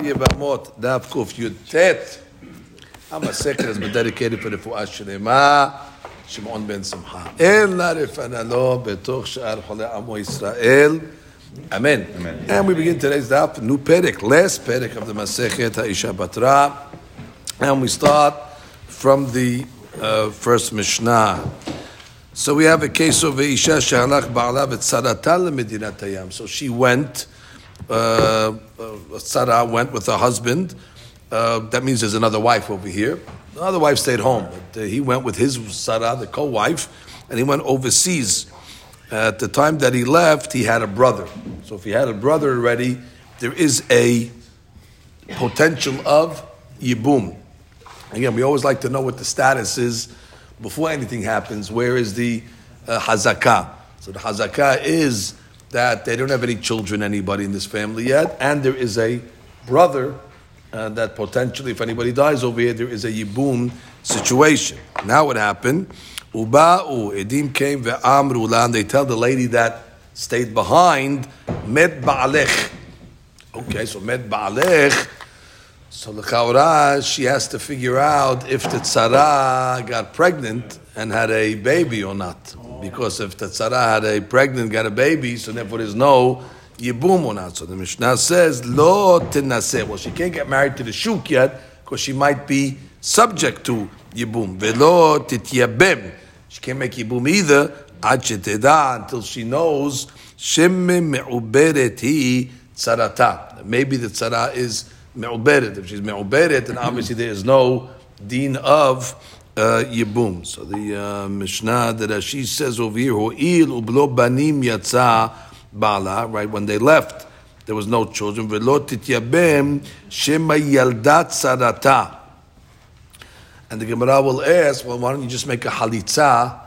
Yevamot, Daf Kuf Yud Tet. המסכת has been dedicated for רפואה שלמה, שמעון בן שמחה. אלא רפנה לו בתוך שאר חולי עמו ישראל. Amen. Amen. And we begin today's daf, new perek, last perek of the Masechet Ha'isha Batra. And we start from the uh, first Mishnah. So we have a case of Isha Shahalach Ba'ala V'tzarata Medinat Hayam. So she went, uh, uh, Sarah went with her husband. Uh, that means there's another wife over here. The other wife stayed home. But, uh, he went with his Sarah, the co-wife, and he went overseas. At the time that he left, he had a brother. So if he had a brother already, there is a potential of yibum. Again, we always like to know what the status is before anything happens. Where is the uh, hazakah? So the hazakah is that they don't have any children, anybody in this family yet, and there is a brother uh, that potentially, if anybody dies over here, there is a yibum situation. Now what happened? Uba'u, Edim came ve'amru la, and they tell the lady that stayed behind, med ba'alech. Okay, so med ba'alech. So the Chaura, she has to figure out if the tzara got pregnant and had a baby or not. Because if the tzara had a pregnant, got a baby, so therefore there's no yibum or not. So the Mishnah says, lo tinaseh. Well, she can't get married to the shuk yet because she might be subject to yibum. Velo tityabem. She can't make yibum either until she knows shemme me'uberet hi tzarata. Maybe the tzara is me'uberet. If she's me'uberet, then obviously there is no deen of uh, yibum. So the uh, Mishnah that Rashi says over here, ho'il ublo banim yatsa bala, right, when they left, there was no children. Velo tityabem shema yaldat tzarata. And the Gemara will ask, well, why don't you just make a halitza?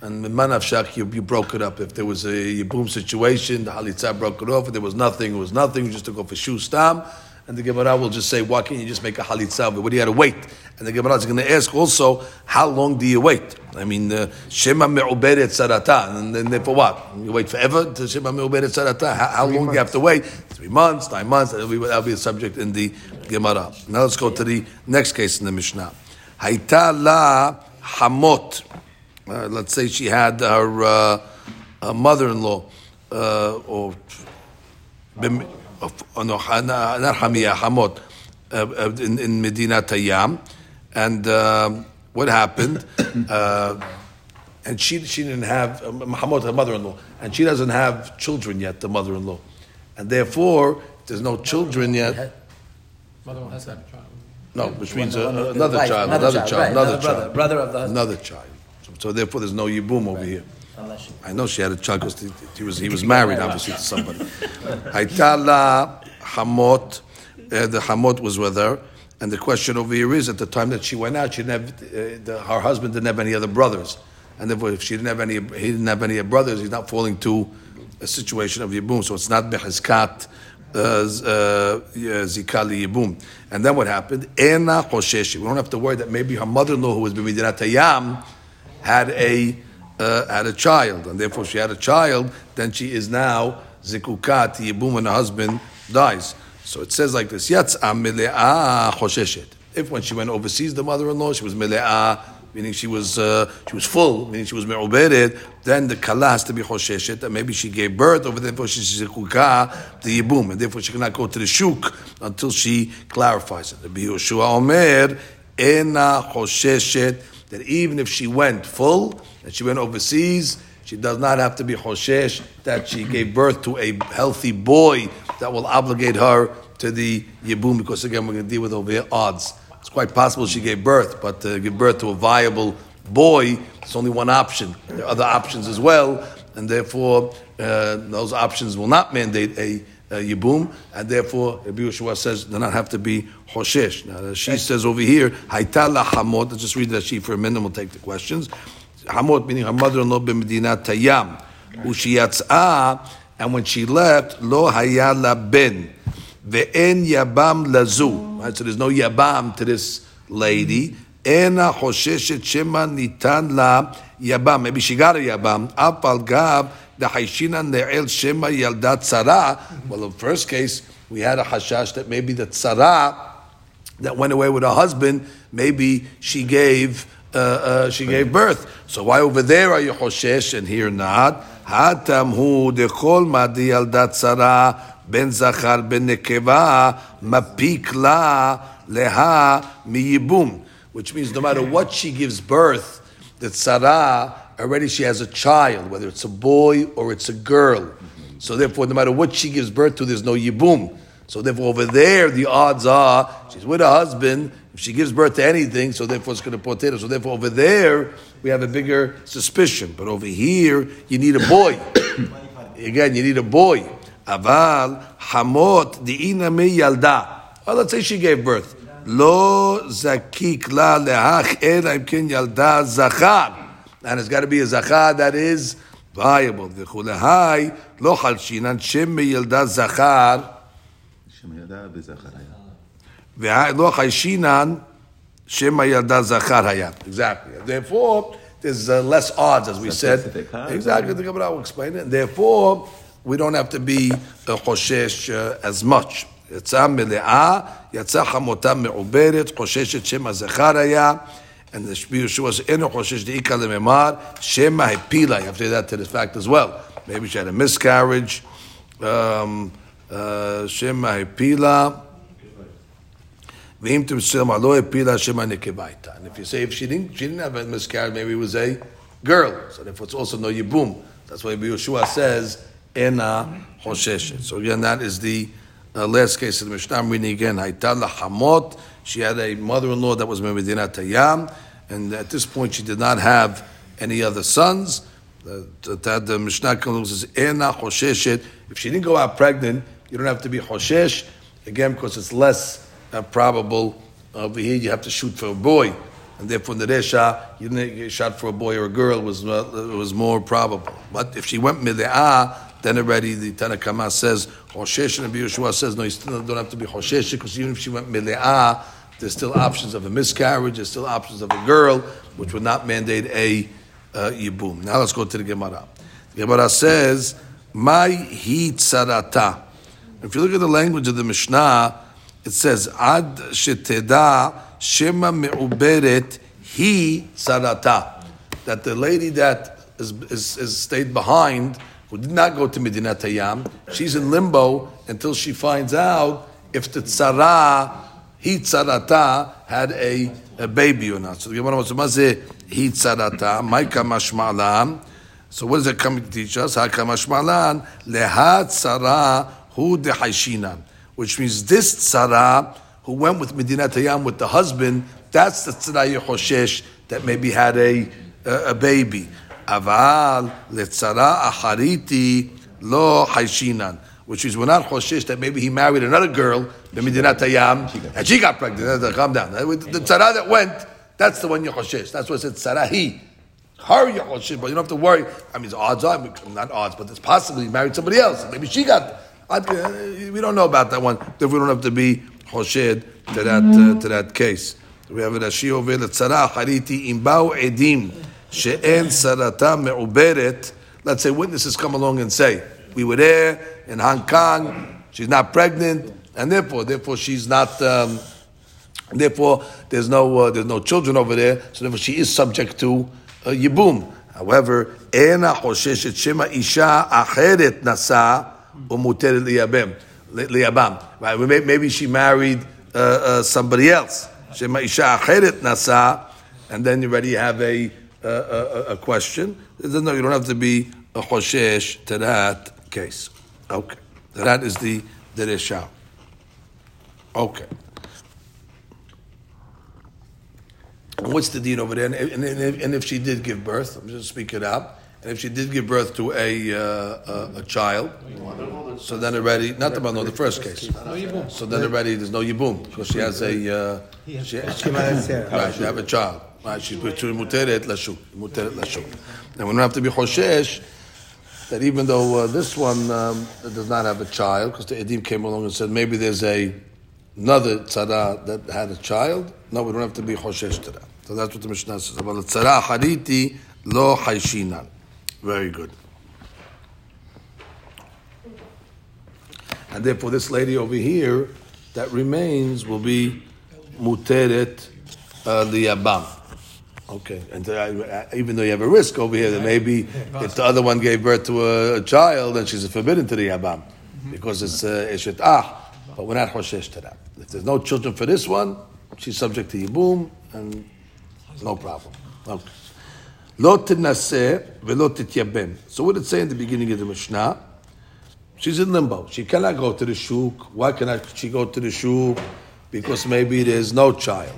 And manavshach, you, you broke it up. If there was a yibum situation, the halitza broke it off. If there was nothing, it was nothing. You just took off a shoe stam. And the Gemara will just say, why can't you just make a halitza? But what do you have to wait? And the Gemara is going to ask also, how long do you wait? I mean, uh, shema me'uberet sarata. And then, for what? You wait forever to shema me'uberet sarata? How, how long do you have to wait? Three months, nine months? That'll be, that'll be a subject in the Gemara. Now let's go to the next case in the Mishnah. Haita la hamot. Uh, let's say she had her, uh, uh, mother-in-law, uh, or bim- of- no, ha- not Hamia, Hamot, uh, uh, in, in Medina Tayyam. And um, what happened? uh, and she, she didn't have, uh, Hamot, her mother-in-law, and she doesn't have children yet, the mother-in-law. And therefore, there's no children yet. Mother has that child. No, which means One- uh, one of the another wife, child, another another child, child, right, another another brother, child. brother of the husband. Another child. So, so therefore, there's no yibum over here. Unless I know she had a child because he, he was he was married, obviously, to somebody. Haitala Hamot, uh, the Hamot was with her, and the question over here is: at the time that she went out, she didn't have uh, the, her husband didn't have any other brothers, and therefore, if she didn't have any, he didn't have any brothers, he's not falling to a situation of yibum. So it's not behizkat. Uh, uh, zikali yibum, and then what happened? Ena chosheshi. We don't have to worry that maybe her mother-in-law, who was b'midinat Tayyam, had a uh, had a child, and therefore she had a child, then she is now zikukat yibum when her husband dies. So it says like this: Yatz'a mile'ah chosheshet. If when she went overseas, the mother-in-law, she was mile'ah, meaning she was uh, she was full, meaning she was me'uberet, then the kala has to be chosheshet, that maybe she gave birth, over there, therefore she's zikukat the yibum, and therefore she cannot go to the shuk until she clarifies it. The Yehoshua Omer ena chosheshet that even if she went full and she went overseas, she does not have to be choshesh that she gave birth to a healthy boy that will obligate her to the yibum. Because again, we're going to deal with over here odds. It's quite possible she gave birth, but to give birth to a viable boy, it's only one option. There are other options as well, and therefore uh, those options will not mandate a uh, yibum, and therefore Rabbi Yeshua says does not have to be hoshesh. Now she says over here, haita la hamot. Let's just read that she for a minute. We'll take the questions. Hamot meaning her mother-in-law b'medina tayam, ushiyatzah, and when she left, lo hayala ben, ve'en yabam lazu. Right, so there's no yabam to this lady. Ena hosheshet shema nitan la yabam. Maybe she got a yabam. Apal gab the haishina ne'el shema yaldat tzara. Well, in the first case, we had a hashash that maybe the tzara that went away with her husband, maybe she gave uh, uh, she gave birth. So why over there are you hoshesh and here not? Hatam hu dechol madi dat tzara ben zachar ben nekeva mapik la leha miyibum. Which means no matter what she gives birth, the tzara already she has a child, whether it's a boy or it's a girl. So therefore, no matter what she gives birth to, there's no yibum. So therefore, over there, the odds are she's with a husband she gives birth to anything, so therefore it's going to potera. So therefore, over there we have a bigger suspicion, but over here you need a boy. Again, you need a boy. Aval hamot diina me yalda. Well, let's say she gave birth. Lo zakik la lehach kin yalda zachar. And it's got to be a zachar that is viable. V'chulehai lo halshinan shem me yalda zachar. Shem yalda. Exactly. Therefore, there's uh, less odds, as we said. Exactly, the Gemara will explain it. Therefore, we don't have to be uh, חושש uh, as much. יצאה מלאה, יצאה חמותה מעוברת, חוששת שמא זכר היה. And the Yeshua says, אינו חושש דאיכא לממר, שמא הפילה. You have to do that to the fact as well. Maybe she had a miscarriage. Um, שמא הפילה. ואם And if you say, if she didn't, she didn't have a miscarriage, maybe it was a girl. So therefore it's also no yibum. That's why Yeshua says, ena hosheshet. So again, that is the uh, last case of the Mishnah. I'm reading again. Hayta lahamot. She had a mother-in-law that was Medina Tayyam. And at this point, she did not have any other sons. That the Mishnah comes says, ena hosheshet. If she didn't go out pregnant, you don't have to be hoshesh. Again, because it's less uh, probable. Over here, you have to shoot for a boy, and therefore in the resha, you shot for a boy or a girl was uh, was more probable. But if she went mide'ah, then already the Tanna Kamma says Hoshesh and Yeshua says no, you still don't have to be Hoshesh because even if she went mide'ah, there's still options of a miscarriage. There's still options of a girl, which would not mandate a uh, yibum. Now let's go to the Gemara. The Gemara says, "My hi tzarata." If you look at the language of the Mishnah it says ad sheteda shema me'uberet he sarata that the lady that is, is, is stayed behind who did not go to Medina Tayyam, she's in limbo until she finds out if the tzara, he tzarata, had a, a baby or not. So the Gemara wants to hi tzarata, maika mashma'lan. So what is it coming to teach us? Haka mashma'lan, leha tzara hu dehaishinan which means this tzara who went with Medina Tayyam with the husband, that's the tzara Yehoshesh that maybe had a, a, a baby. Aval letzara achariti lo haishinan. Which is we're not choshesh that maybe he married another girl, the Medina Tayyam, and she got pregnant. Calm down. The tzara that went, that's the one Yehoshesh. That's what it said tzara he. Her Yehoshesh, but you don't have to worry. I mean, odds are, not odds, but it's possibly he married somebody else. Maybe she got we don't know about that one. If we don't have to be choshed to that uh, to that case. We have a Rashi over לצרה אחריתי אם באו עדים שאין שרתה מעוברת. Let's say witnesses come along and say, we were there in Hong Kong, she's not pregnant, and therefore, therefore she's not, um, therefore there's no, uh, there's no children over there, so therefore she is subject to uh, yibum. However, אינה חוששת שמא אישה אחרת or muteret liyabim. Right? Maybe she married uh, uh, somebody else. Shema isha acheret nasa, and then you already have a a, a, a question. No, you don't have to be a choshesh to that case. Okay, that is the deresha. Okay. What's the deed over there? And, and, and, if, and, if, she did give birth, I'm just speaking it out. And if she did give birth to a uh, a, a, child, so then already not the no the first case. So then already there's no yibum because she has a uh, she, she, right, she have a child. Right, she's between muteret lashu, muteret lashu. And we don't have to be choshesh that even though uh, this one um, does not have a child, because the edim came along and said maybe there's a another tzara that had a child. No, we don't have to be choshesh to that. So that's what the Mishnah says about the tzara hariti lo haishinan. Very good. and therefore this lady over here that remains will be muteret uh, liyabam. Okay, and uh, even though you have a risk over here that maybe if the other one gave birth to a, a child, then she's forbidden to the yabam because it's uh, eshet ah. But we're not hoshesh to that. If there's no children for this one, she's subject to yibum and no problem. Okay. Lo velo. So what did it say in the beginning of the Mishnah? She's in limbo. She cannot go to the shuk. Why cannot she go to the shuk? Because maybe there's no child.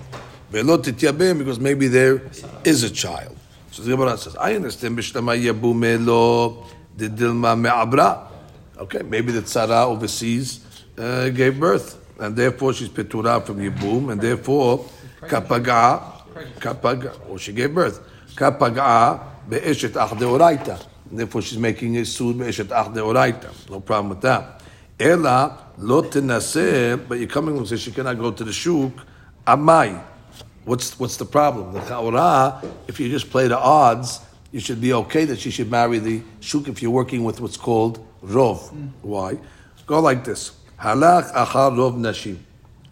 Velo tityabem because maybe there is a child. So the Gemara says, I understand. Mishnah yabu melo didilma me'abra. Okay, maybe the tzara overseas uh, gave birth, and therefore she's petura from yibum, and therefore kapaga, kapaga, or she gave birth. Kapaga be'eshet ach deoraita. Therefore, she's making a sud be'eshet ach deoraita. No problem with that. Ela lo tenaseh, but you're coming and say she cannot go to the shuk. Amai. What's what's the problem? The chaura, if you just play the odds, you should be okay that she should marry the shuk if you're working with what's called rov. Why? Go like this. Halach achar rov nashim.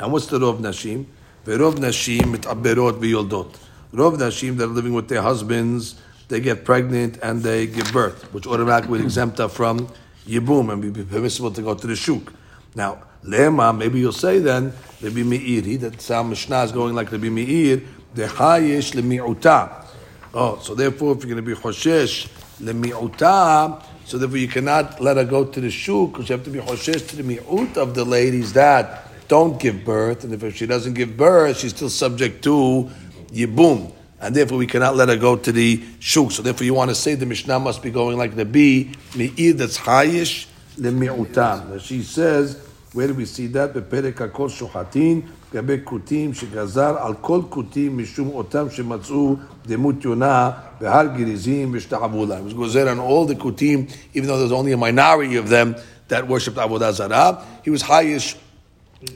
And what's the rov nashim? Verov nashim mitaberot v'yoldot. Rov nashim that are living with their husbands, they get pregnant and they give birth, which automatically would exempt her from yibum and be permissible to go to the shuk. Now, lema, maybe you'll say then, Rabbi Meiri, that some Mishnah is going like Rabbi Meir, the hayesh lemi'uta. Oh, so therefore, if you're going to be choshesh lemi'uta, so therefore you cannot let her go to the shuk because you have to be choshesh to the mi'ut of the ladies that don't give birth, and if she doesn't give birth, she's still subject to Yibum, and therefore we cannot let her go to the shuk. So therefore you want to say the Mishnah must be going like the bee, Me'ir that's Hayish, the Mi'utam. She says, where do we see that? בפרק הכל שוחטין, לגבי כותים שגזר al kol kutim mishum אותם שמצאו דמות יונה behar Gerizim ושתעבו להם. He was there on all the kutim, even though there's only a minority of them that worshipped Avodah Zarah. He was highest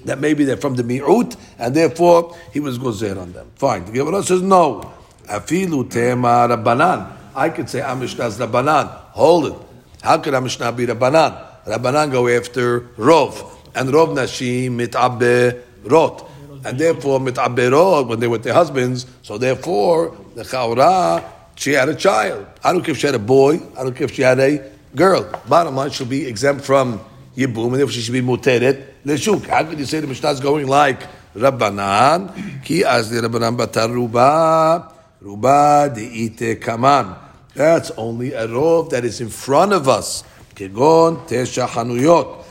that maybe they're from the mi'ut, and therefore he was gozer on them. Fine. The Gemara says no. Afilu tema rabbanan. I could say Amishna's rabbanan. Hold it. How could Amishna be rabbanan? Rabbanan go after rov, and rov nashim mit'abe rot. And therefore, mit'aberot, when they were their husbands, so therefore, the chaura, she had a child. I don't care if she had a boy, I don't care if she had a girl. Bottom line, she'll be exempt from Yibum, and therefore she should be muteret leshuk. How could you say the Mishnah is going like Rabbanan? Ki az the Rabbanan batar ruba, ruba deite kaman. That's only a rov that is in front of us. Kegon tesha hanuyot.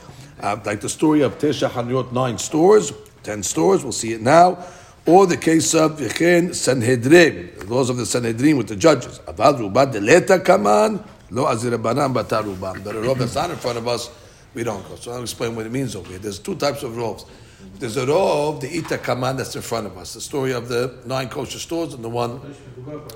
Like the story of tesha hanuyot, nine stores, ten stores. We'll see it now. Or the case of Yechen Sanhedrin, the laws of the Sanhedrin with the judges. Avad ruba deleta kaman. Lo azir Rabbanan batar ruba. But a rov that's not in front of us we don't go. So I'll explain what it means over here. There's two types of rovs. There's a rov, the Ita Kaman that's in front of us. The story of the nine kosher stores and the one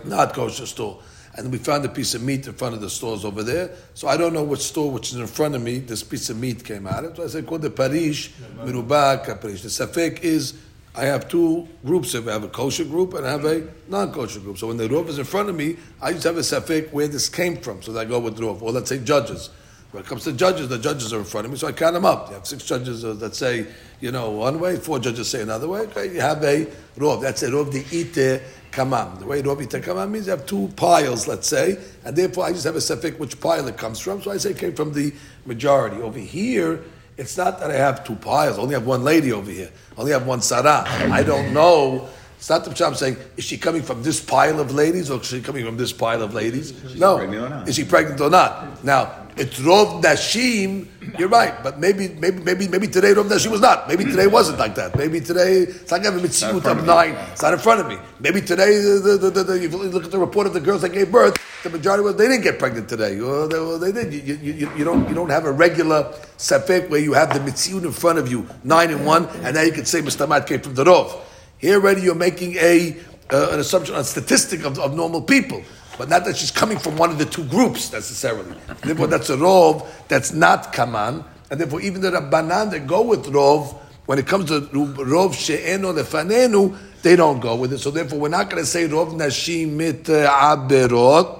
not kosher store. And we found a piece of meat in front of the stores over there. So I don't know which store which is in front of me this piece of meat came out of. So I said, called the Parish, Mirubak, Parish. The Safek is I have two groups. I have a kosher group and I have a non-kosher group. So when the rov is in front of me, I just have a safek where this came from. So I go with rov. Or let's say judges. When it comes to judges, the judges are in front of me, so I count them up. You have six judges uh, that say, you know, one way, four judges say another way. Okay, you have a rov. That's a rov the ite kamam. The way rov ite kamam means you have two piles, let's say, and therefore I just have a sefik which pile it comes from. So I say it came from the majority. Over here, it's not that I have two piles. I only have one lady over here. I only have one sarah. I don't know. It's not the I'm saying, is she coming from this pile of ladies or is she coming from this pile of ladies? no. Is she pregnant or not? Now, it's Rov Nashim, you're right, but maybe, maybe, maybe, maybe today Rov Nashim was not. Maybe today wasn't like that. Maybe today, it's like having of nine, it's not in front of me. Maybe today, the, the, the, the, you look at the report of the girls that gave birth, the majority was, they didn't get pregnant today. Or they, well, they did. You, you, you, you, don't, you don't have a regular safek where you have the mitzvut in front of you, nine and one, and now you can say Mr. Mat came from the Rov. Here already you're making a, uh, an assumption, a statistic of, of normal people but not that she's coming from one of the two groups necessarily. therefore, that's a rov that's not kaman, and therefore even the rabbanan that go with rov when it comes to rov she'eno lefanenu, they don't go with it. So therefore, we're not going to say rov nashim mit aberot,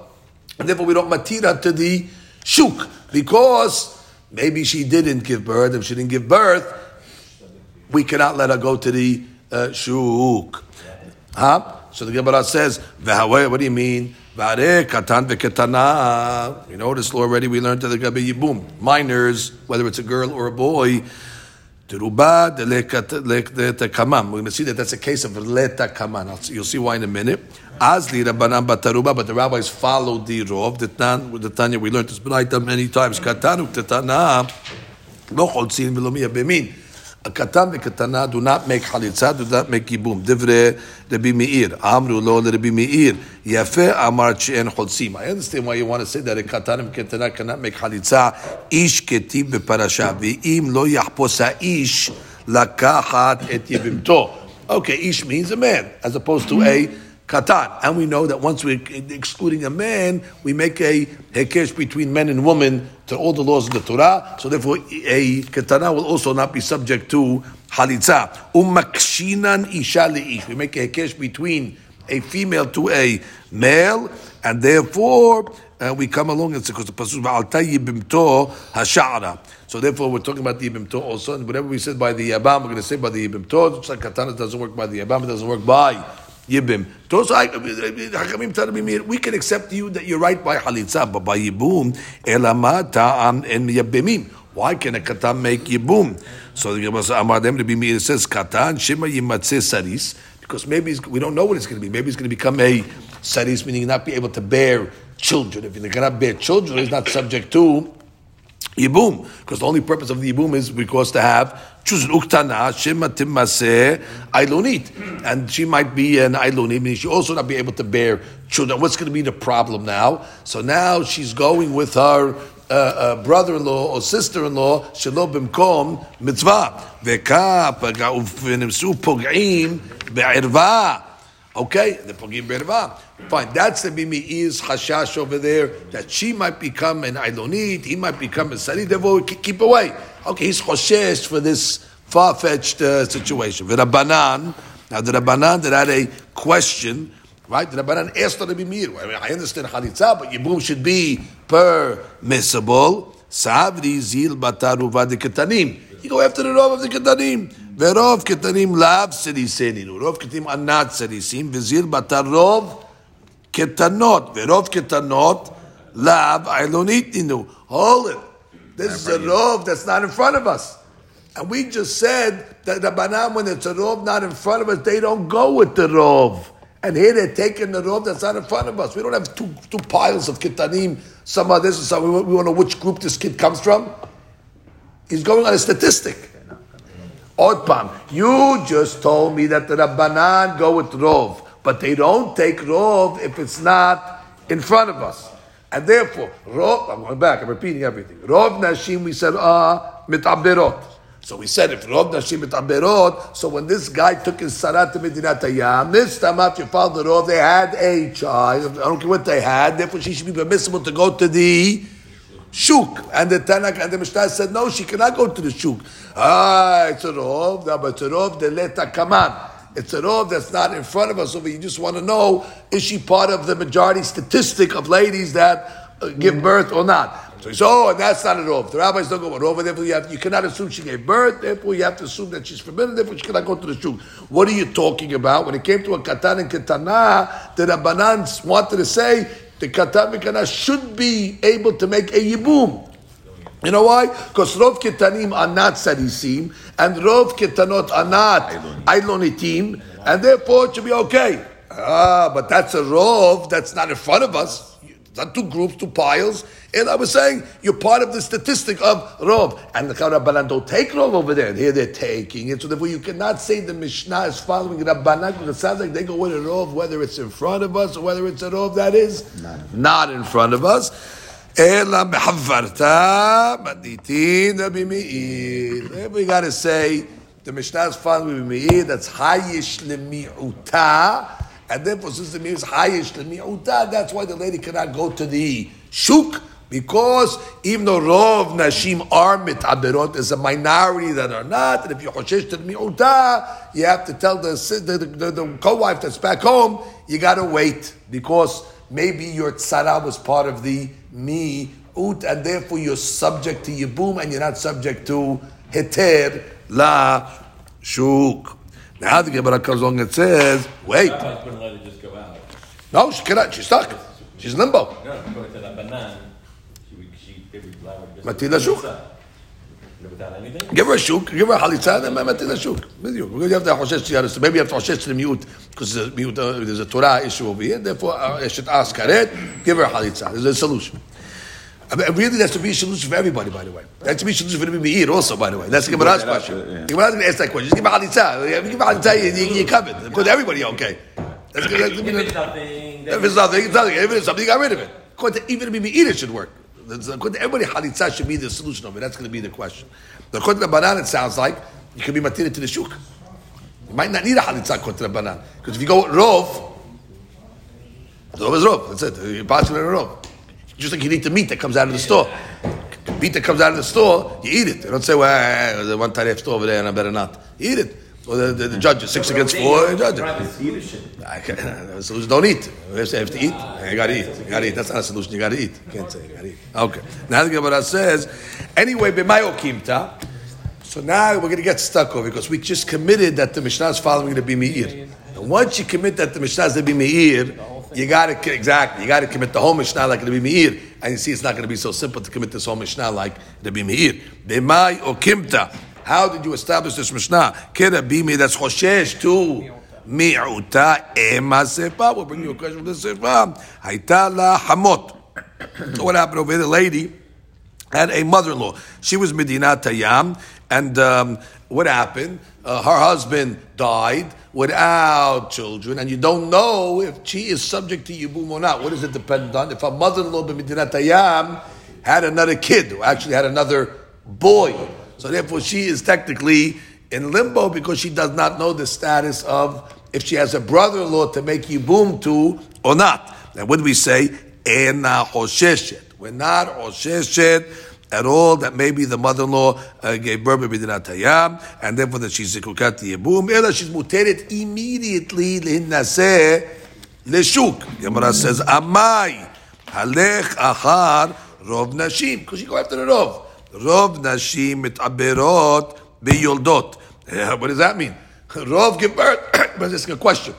and therefore we don't matira to the shuk because maybe she didn't give birth. If she didn't give birth, we cannot let her go to the uh, shuk. Huh? So the Gemara says, what do you mean? You know this law already. We learned to the Gabi Yibum. Minors, whether it's a girl or a boy. We're going to see that that's a case of leta kaman. You'll see why in a minute. Azli bataruba, but the rabbis followed the rov. The tan with the Tanya we learned this many times. Katanuk tetana lo chotzin v'lo miyabemin. A katan v'katana do not make halitza, do not make yibum. Divre Rabbi Meir. Amru lo Rabbi Meir. Yafe amar she'en chotzim. I understand why you want to say that a katan v'katana cannot make halitza. Ish ketib beparasha. Ve'im lo yahposa ish lakachat et yibimto. Okay, ish means a man, as opposed to a katan. And we know that once we're excluding a man, we make a hekesh between men and women to all the laws of the Torah. So therefore, a katana will also not be subject to halitza. Umakshinan isha leish. We make a hekesh between a female to a male, and therefore uh, we come along and say because the pasuk yibimto hashara. So therefore, we're talking about the yibimto also, and whatever we said by the yabam, we're going to say by the yibimto. Just like katana doesn't work by the yabam, it doesn't work by Yibim. We can accept you that you're right by Halitza, but by Yibum, Elama ta'am en Yibimim. Why can a katan make Yibum? So the Gemara says, Katan, Shema Yimatze Saris, because maybe we don't know what it's going to be. Maybe it's going to become a Saris, meaning not be able to bear children. If you cannot bear children, he's not subject to Yibum, because the only purpose of the Yibum is because to have choose uktana shema timase ailonit, and she might be an ailonit, meaning she also not be able to bear children. What's going to be the problem now? So now she's going with her uh, uh, brother-in-law or sister-in-law shelo bimkom mitzvah veka pog'im be'irva. Okay, the pogim be'irva. Fine, that's the Bimi is chashash over there that she might become an Ailonit, he might become a Sari, therefore keep away. Okay, he's choshesh for this far fetched uh, situation. V'Rabbanan, now the Rabbanan that had a question, right? The Rabbanan asked the Meir. I, mean, I understand Chalitza, but Yibum should be permissible. Savri zil bataru vadikatanim. You go after the Rav of the Ketanim. Verov Ketanim lav seriseninu. Rov Ketanim are not serisim. Vizil batarov ketanot, verov ketanot, lab ailonitinu. Hold it. This is a rov that's not in front of us. And we just said that the banam, when it's a rov not in front of us, they don't go with the rov. And here they're taking the rov that's not in front of us. We don't have two, two piles of kitanim, some of this and some. We, we want to know which group this kid comes from. He's going on a statistic. Odpam, you just told me that the Rabbanan go with Rov but they don't take rov if it's not in front of us. And therefore, rov, I'm going back, I'm repeating everything. Rov nashim, we said, ah, mitaberot. So we said, if rov nashim mitaberot, so when this guy took his sarat to Medinat Hayam, this time after the rov, they had a child. I don't care what they had, therefore she should be permissible to go to the shuk. And the Tanakh and the Mishnah said, no, she cannot go to the shuk. Ah, it's a rov, but it's a rov, the leta kaman. It's a rov that's not in front of us. So you just want to know, is she part of the majority statistic of ladies that uh, give birth or not? So he said, oh, that's not a rov. The rabbis don't go with rov, therefore you, have, you cannot assume she gave birth, therefore you have to assume that she's forbidden, therefore she cannot go to the shuk. What are you talking about? When it came to a katan and katana, the Rabbanans wanted to say the katan katana should be able to make a yibum. You know why? Because Rov Ketanim are not Sadisim, and Rov Ketanot are not Ailonitim, and therefore it should be okay. Ah, but that's a Rov that's not in front of us Not two groups, two piles. And I was saying, you're part of the statistic of Rov. And the Rabbanan don't take Rov over there. Here they're taking it. So therefore you cannot say the Mishnah is following Rabbanan because it sounds like they go with a Rov, whether it's in front of us or whether it's a Rov that is not, not in front of us. אלא בחברתה, מדיתין רבי מאיר. We got to say, the Mishnah is found with Meir, that's hayish lemi'uta, and therefore since the Meir is hayish lemi'uta, that's why the lady cannot go to the shuk, because even though rov nashim are mitaberot, there's a minority that are not, and if you choshesh to mi'uta, you have to tell the, the, the, the co-wife that's back home, you got to wait, because maybe your tzara was part of the me ut, and therefore you're subject to yibum, and you're not subject to heter la shuk. Now the Gemara comes along and says, wait, Rabbi's wouldn't it just go no, she cannot. She's stuck. She's in limbo. No, according to she would, she, they would allow her just. Shuk. Give her a shuk, give her a halitza, then matil a shuk. Because you have to hoshesh to Maybe you have to hoshesh to the miut, because there's a, miut, uh, there's a Torah issue over here. Therefore, uh, I should ask karet, give her a halitza. There's a solution. I mean, really, that's to be a solution for everybody, by the way. That's to be a solution for the Meir also, by the way. That's Gemara's that question. yeah. Gemara's going to ask that question. Just give a halitza. Give a halitza, you, you, you covered. Because everybody okay. That's good. That's, If it's nothing, if it's nothing, it's nothing. If it's something, you got rid of it. According to even if Meir, it should work. According to everybody, halitza should be the solution of it. That's going to be the question. But according to the banan, it sounds like you can be matir to the shuk. You might not need a halitza according to the banan. Because if you go with rov, rov is rov. That's it. You're possible in a rov. Just like you eat the meat that comes out of the store. The meat that comes out of the store, you eat it. You don't say, well, eh, there's one tarif store over there and I better not. You eat it. Or the, the, the judges, six against four, the judges. I can't, the solution don't eat. You have to, have to eat. You gotta eat. You gotta eat. That's not a solution. You gotta eat. You can't say you gotta eat. Okay. Now the Gemara says, anyway, b'mayo kimta. So now we're gonna get stuck over because we just committed that the Mishnah is following the Bimeir. And once you commit that the Mishnah is the Bimeir, you gotta exactly you gotta commit the whole Mishnah like the Bimeir. And you see, it's not gonna be so simple to commit this whole Mishnah like the Bimeir. B'mayo kimta. How did you establish this Mishnah? Kira bimi that's choshesh to mi'uta ema sepa. We'll bring you a question from the sepa. Haita la hamot. So what happened over there? The lady had a mother-in-law. She was Medina Tayyam, and um, what happened? Uh, her husband died without children, and you don't know if she is subject to Yibum or not. What does it depend on? If her mother-in-law Tayyam had another kid, or actually had another boy, so therefore she is technically in limbo because she does not know the status of if she has a brother-in-law to make Yibum to or not. Now, what do we say? Ena. We're not hosheshet at all that maybe the mother-in-law uh, gave birth to Bidinat Tayyam, and therefore that she's zikukat yibum. Ela she's muteret immediately linnaseh leshuk. Gemara says, Amai halech achar rov nashim. Because you go after the rov. Rov nashim mitaberot biyoldot. Yeah, What does that mean? Rov give birth. but asking a question.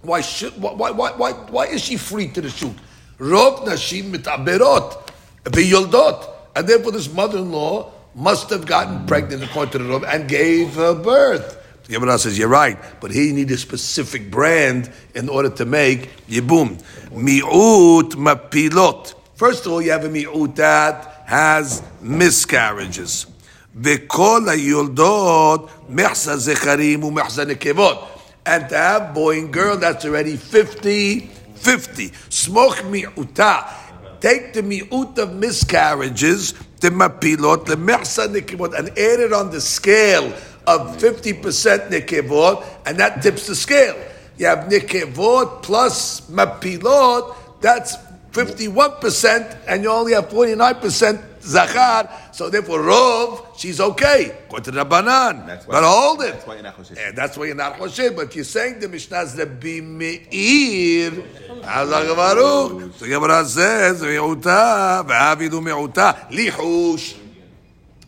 Why should why why why why is she free to the shuk? Rov nashim mitaberot biyoldot. And therefore this mother-in-law must have gotten pregnant according to the Rov and gave her birth. The Gemara says, you're right, but here you need a specific brand in order to make yibum. Mi'ut mapilot. First of all, you have a mi'ut that has miscarriages. וכל היולדות מחסה זכרים ומחסה נקבות. And to have boy and girl, that's already 50, 50. Smoke mi'uta. Take the mi'ut of miscarriages, the mapilot, the mechsa nekevot, and add it on the scale of 50% nekevot, and that tips the scale. You have nekevot plus mapilot, that's 51%, and you only have 49% zachar, so therefore rov, she's okay. Go to the banan. That's why- But hold it. that's why you're not choshesh. And that's why you're not choshesh. But you're saying the Mishnah is the bimeir, Allah Baruch. So Gemara says, mi'uta, v'avidu mi'uta, lihush.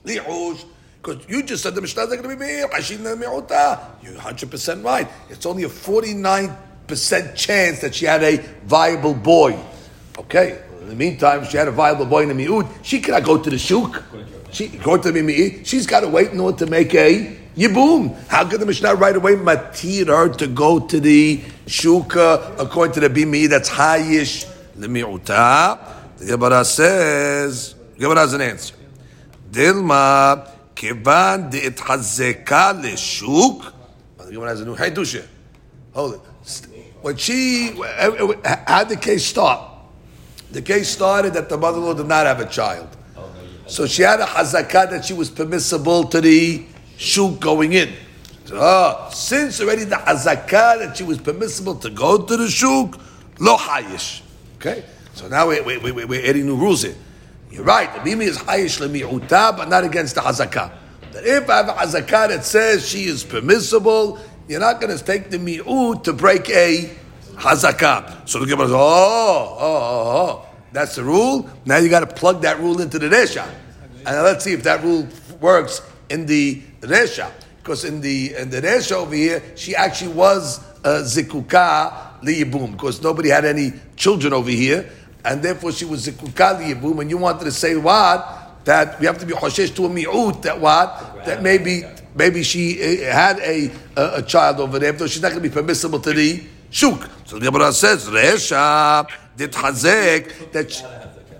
Lihush. Because you just said the Mishnah is going to be meir, hashin the mi'uta. You're 100% right. It's only a 49% chance that she had a viable boy. Okay. In the meantime, she had a viable boy in the mi'ut. She cannot go to the shuk. She go to the mi'ut. She's got to wait in order to make a yibum. How could the Mishnah right away matir her to go to the shuka uh, according to the bimi? That's hayish the mi'uta. The Gemara says. Gemara has an answer. Dilma kivan de'ithazeka leshuk. The Gemara has a new haydusha. Hold it. When she, how did the case start? The case started that the mother-in-law did not have a child. So she had a hazakah that she was permissible to the shuk going in. So, ah, since already the hazakah that she was permissible to go to the shuk, lo hayish. Okay? So now we, we, we, we're adding new rules here. You're right, the mimi is hayish lemi'uta, but not against the hazakah. That if I have a hazakah that says she is permissible, you're not going to take the mi'ut to break a hazakah. So the Gemara says, oh, oh, oh. That's the rule. Now you got to plug that rule into the resha, and let's see if that rule works in the resha. Because in the in the resha over here, she actually was zikuka liyibum because nobody had any children over here, and therefore she was zikuka liyibum. And you wanted to say what? That we have to be hoshesh to a mi'ut. That what? That maybe maybe she uh, had a, a, a child over there, though she's not going to be permissible to the shuk. So the Gemara says resha did hazek that. She,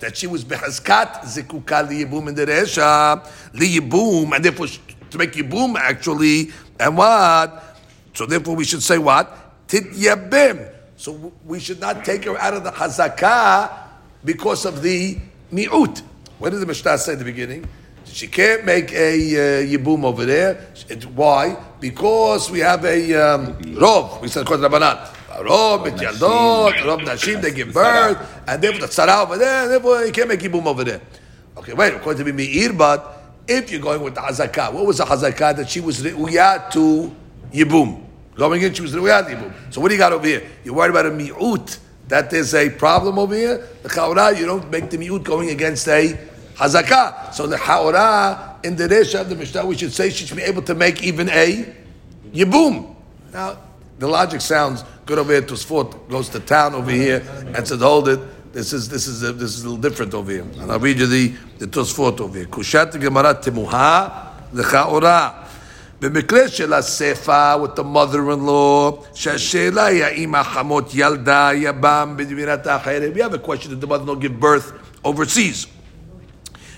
that she was behazkat zikuka liyibum in the resha liyibum, and therefore to make yibum actually, and what? So therefore we should say what? Tityabim. So we should not take her out of the hazakah because of the mi'ut. What did the Mishnah say at the beginning? She can't make a uh, yibum over there. Why? Because we have a um, rov. We said Kod Rabbanan. Rov, bet yaldot, rov nashim, they give birth, and therefore the tzara over there, therefore you can't make yibum over there. Okay, wait, according to Meir, but if you're going with the hazakah, what was the hazakah that she was re'uyah to yibum? Going in, she was re'uyah to yibum. So what do you got over here? You're worried about a mi'ut, that there's a problem over here? The chaura, you don't make the mi'ut going against a hazakah. So the chaura, in the resha of the Mishnah, we should say she should be able to make even a yibum. Now, the logic sounds good over here. Tosfot goes to town over here and says, hold it. This is this is a, this is a little different over here. And I'll read you the the Tosfot over here. Kushat Gemara Temuha Lechaora. במקרה של הספר with the mother-in-law, שהשאלה היא האם החמות ילדה יבם במדינת האחרת. We have a question that the mother-in-law give birth overseas.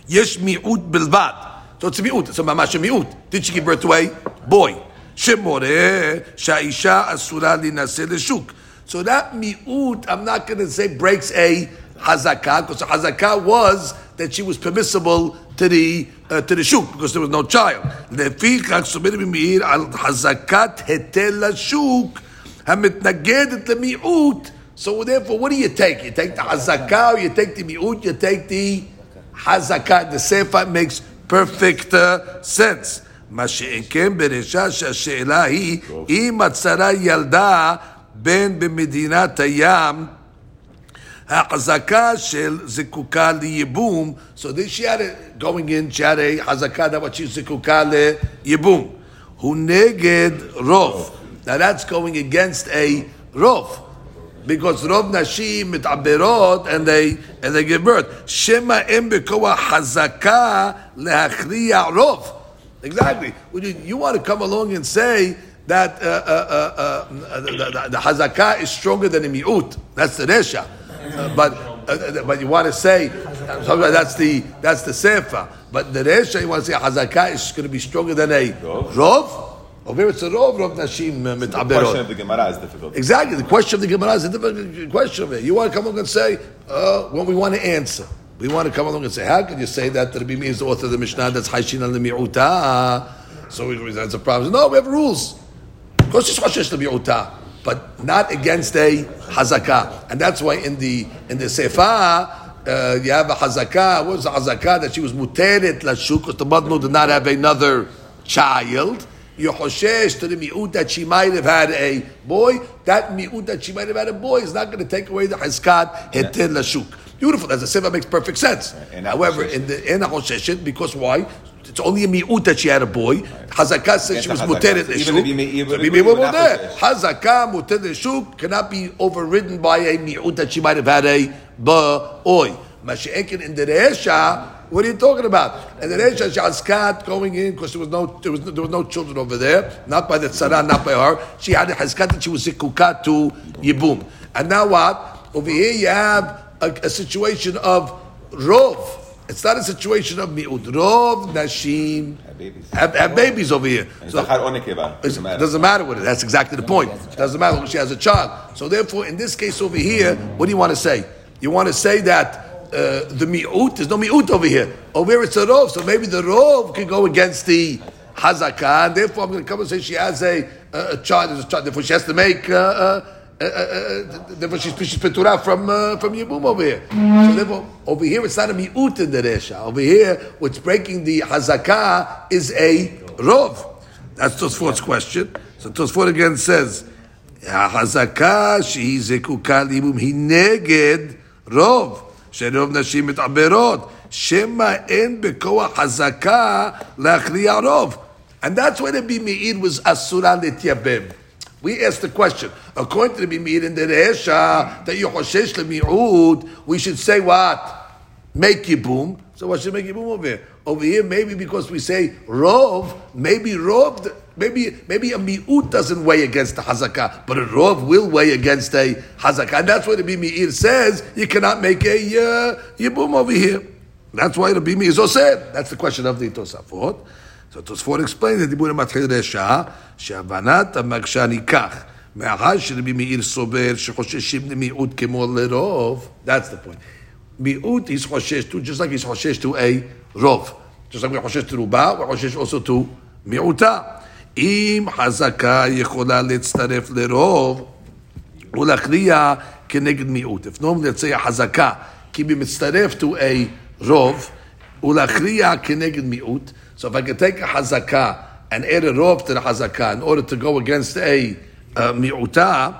יש מיעוט בלבד. So it's a מיעוט, it's a ממש a מיעוט. Did she give birth to a boy? שמורה שהאישה אסורה להינשא לשוק. So that mi'ut, I'm not going to say breaks a hazakah, because the hazakah was that she was permissible to the uh, to the shuk because there was no child. לפיכך סובר במאיר על חזקת היטל השוק המתנגדת למיעוט. So therefore, what do you take? You take the hazakah or you take the mi'ut, you take the hazakah. The sefer makes perfect uh, sense. מה שאין כן בראשה שהשאלה היא אם הצרה ילדה בין במדינת הים החזקה של זקוקה לייבום, so this she had a, going in, she had a חזקה that what she זקוקה לייבום. הוא נגד רוב. Now that's going against a רוב. Because רוב נשים מתעברות and they, and they give birth. שמא אין בכוח חזקה להכריע רוב. Exactly. Would you, you want to come along and say that uh, uh, uh, the, the, the hazakah is stronger than the mi'ut. That's the resha. Uh, but uh, but you want to say that's the that's the sefer. But the resha you want to say hazakah is going to be stronger than a rov. Over it's a rov rov nashim uh, The question of the Gemara is difficult. Exactly. The question of the Gemara is a difficult question of it. You want to come along and say uh, what we want to answer. We want to come along and say, how could you say that Rabbi Meir is the author of the Mishnah that's Haishin al mi'uta? So we, that's a problem. No, we have rules. Of course, it's Hashish mi'uta, but not against a hazakah. And that's why in the in the Sefer, uh, you have a hazakah. What was the hazakah? That she was muteret lashuk, because the mother did not have another child. You hoshesh to the mi'ut that she might have had a boy. That mi'ut that she might have had a boy is not going to take away the hazkat heter lashuk. Beautiful. As a sefer makes perfect sense. However, in the in a hosheshet, because why? It's only a mi'ut that she had a boy. Hazakah says Yes, she was the hazakah. muteret Even lashuk. if you may- even So if we- you we would will not there. hosheshet. Hazakah muteret lashuk cannot be overridden by a mi'ut that she might have had a boy. Mashiach in the Resha, what are you talking about? And the Resha Shazkat going in because there was no there was no, there was no children over there, not by the tzara, not by her. She had a Hazkat that she was zikukat to Yibum. And now what? Over here you have a, a situation of Rov. It's not a situation of mi'ud. Rov Nashim Have babies. have, have babies over here. And So- Zachar or it Doesn't matter. doesn't matter with it. That's exactly the point. It doesn't matter when she has a child. So therefore, in this case over here, what do you want to say? You want to say that uh, the mi'ut, there's no mi'ut over here. Over here it's a rov, so maybe the rov can go against the hazakah, and therefore I'm going to come and say she has a, a, a child, there's a child, therefore she has to make, uh, uh, uh, uh, uh therefore she's she's petura from uh, from Yibum over here. So therefore, over here it's not a miut in the resha. Over here, what's breaking the hazakah is a rov. That's Tosfot's question. So Tosfot again says, "Hazakah she kukal Yibum he neged rov sherov nashim et aberot shema en bekoa hazakah lachriya rov." And that's when the bimiid was asura letiabem. We asked the question, according to the Bimi'ir in the Resha, that you Hoshesh Lemi'ud, we should say what? Make Yibum. So what should make Yibum over here? Over here, maybe because we say Rov, maybe Rov, maybe maybe a Mi'ut doesn't weigh against the Hazakah, but a Rov will weigh against a Hazakah. And that's why the Bimi'ir says you cannot make a uh, Yibum over here. That's why the Bimi'ir is so said. That's the question of the Tosafot. So Tosfot explains that דיבור המתחיל רשע, שהבנת המקשה ניקח. מאחר שרבי מאיר סובר שחוששים למיעוט כמו לרוב, that's the point. מיעוט is חושש to, just like he's חושש to a רוב. just like we חושש to רובה, we חושש also to מיעוטה. אם חזקה יכולה להצטרף לרוב, ולהכריע כנגד מיעוט. If let's say החזקה, כי היא מצטרף to a רוב, ולהכריע כנגד מיעוט, so if I could take a hazakah and add a rov to the hazakah in order to go against a uh, מיעוטה,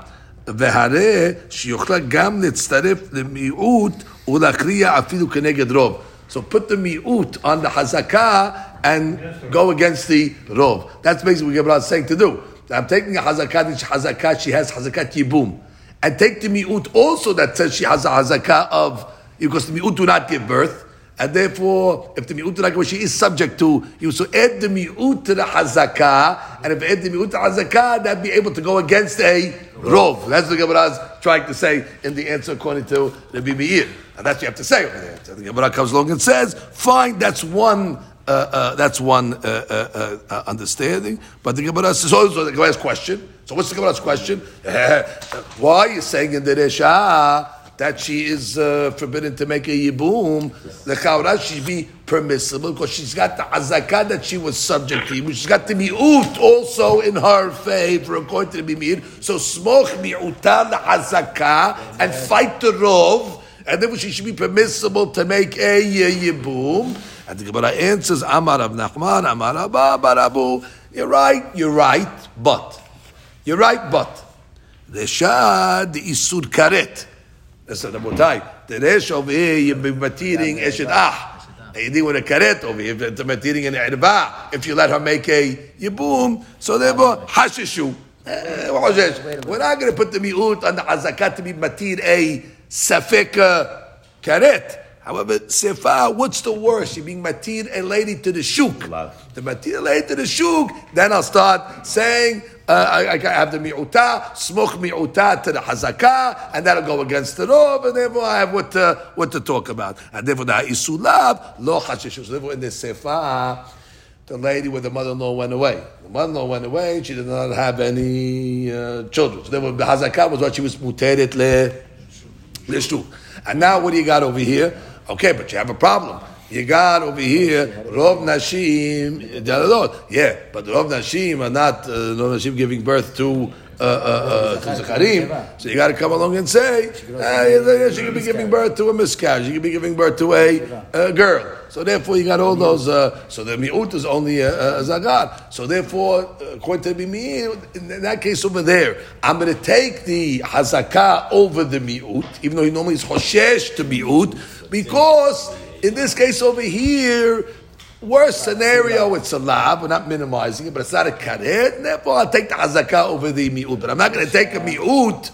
והרי שיוכלה גם להצטרף למיעוט ולהכריע אפילו כנגד רוב. So put the mi'ut on the hazakah and go against the rov. That's basically what Gemara is saying to do. I'm taking a hazakah, which hazakah, she has hazakat yibum. And take the mi'ut also that says she has a hazakah of, because the mi'ut do not give birth. And therefore, if the mi'ut she is subject to, you so add the mi'ut to the hazakah, and if add the mi'ut to hazakah, that'd be able to go against a rov. That's what the Gemara is trying to say in the answer according to the Meir. And that's what you have to say over there. So the Gemara comes along and says, fine, that's one uh, uh, that's one uh, uh, uh, understanding. But the Gemara says, oh, so the Gemara's question. So what's the Gemara's question? Why are you saying in the Resha that she is uh, forbidden to make a yibum? The Chaura should be permissible because she's got the azakah that she was subject to. She's got the mi'ut also in her favor according to the bimir. So smoch mi'uta the azakah and fight the rov. And then she should be permissible to make a yibum. And the Gemara answers, Amar Rav Nachman, Amar Abba, Barabu. You're right, you're right, but. You're right, but. Reshad, the Isur Karet. The Rabotai. The Resh over here, you're matiring ah. Eshet Ah. You deal with a karet over here, if matiring an irba, if you let her make a yibum, so therefore, hashishu. Eh, We're not going to put the mi'ut on the azakat to be matir a safek uh, karet. However, sefa, what's the worst? You're being matir a lady to the shuk. The matir a lady to the shuk, then I'll start saying, uh, I, I have the mi'uta, smoke mi'uta to the hazakah, and that'll go against the rob, and therefore I have what to, what to talk about. And therefore the isulav, lo hashishu. So therefore in the sefa, the lady with the mother-in-law went away. The mother-in-law went away, she did not have any uh, children. So therefore the hazakah was what she was muteret le, le. And now what do you got over here? Okay, but you have a problem. You got over here Rov Nashim, yeah, but Rov Nashim are not uh, Rov Nashim giving birth to uh, uh, uh, to Zakarim. So you got to come along and say uh, she could be giving birth to a miscarriage. She could be giving birth to a, a girl. So therefore, you got all those. Uh, so the mi'ut is only a, a zagar. So therefore, according to me, in that case over there, I'm going to take the hazakah over the mi'ut, even though he normally is choshesh to mi'ut, because in this case over here, worst scenario, it's a lab. We're not minimizing it, but it's not a karet. Therefore, I'll take the hazakah over the mi'ut. But I'm not going to take a mi'ut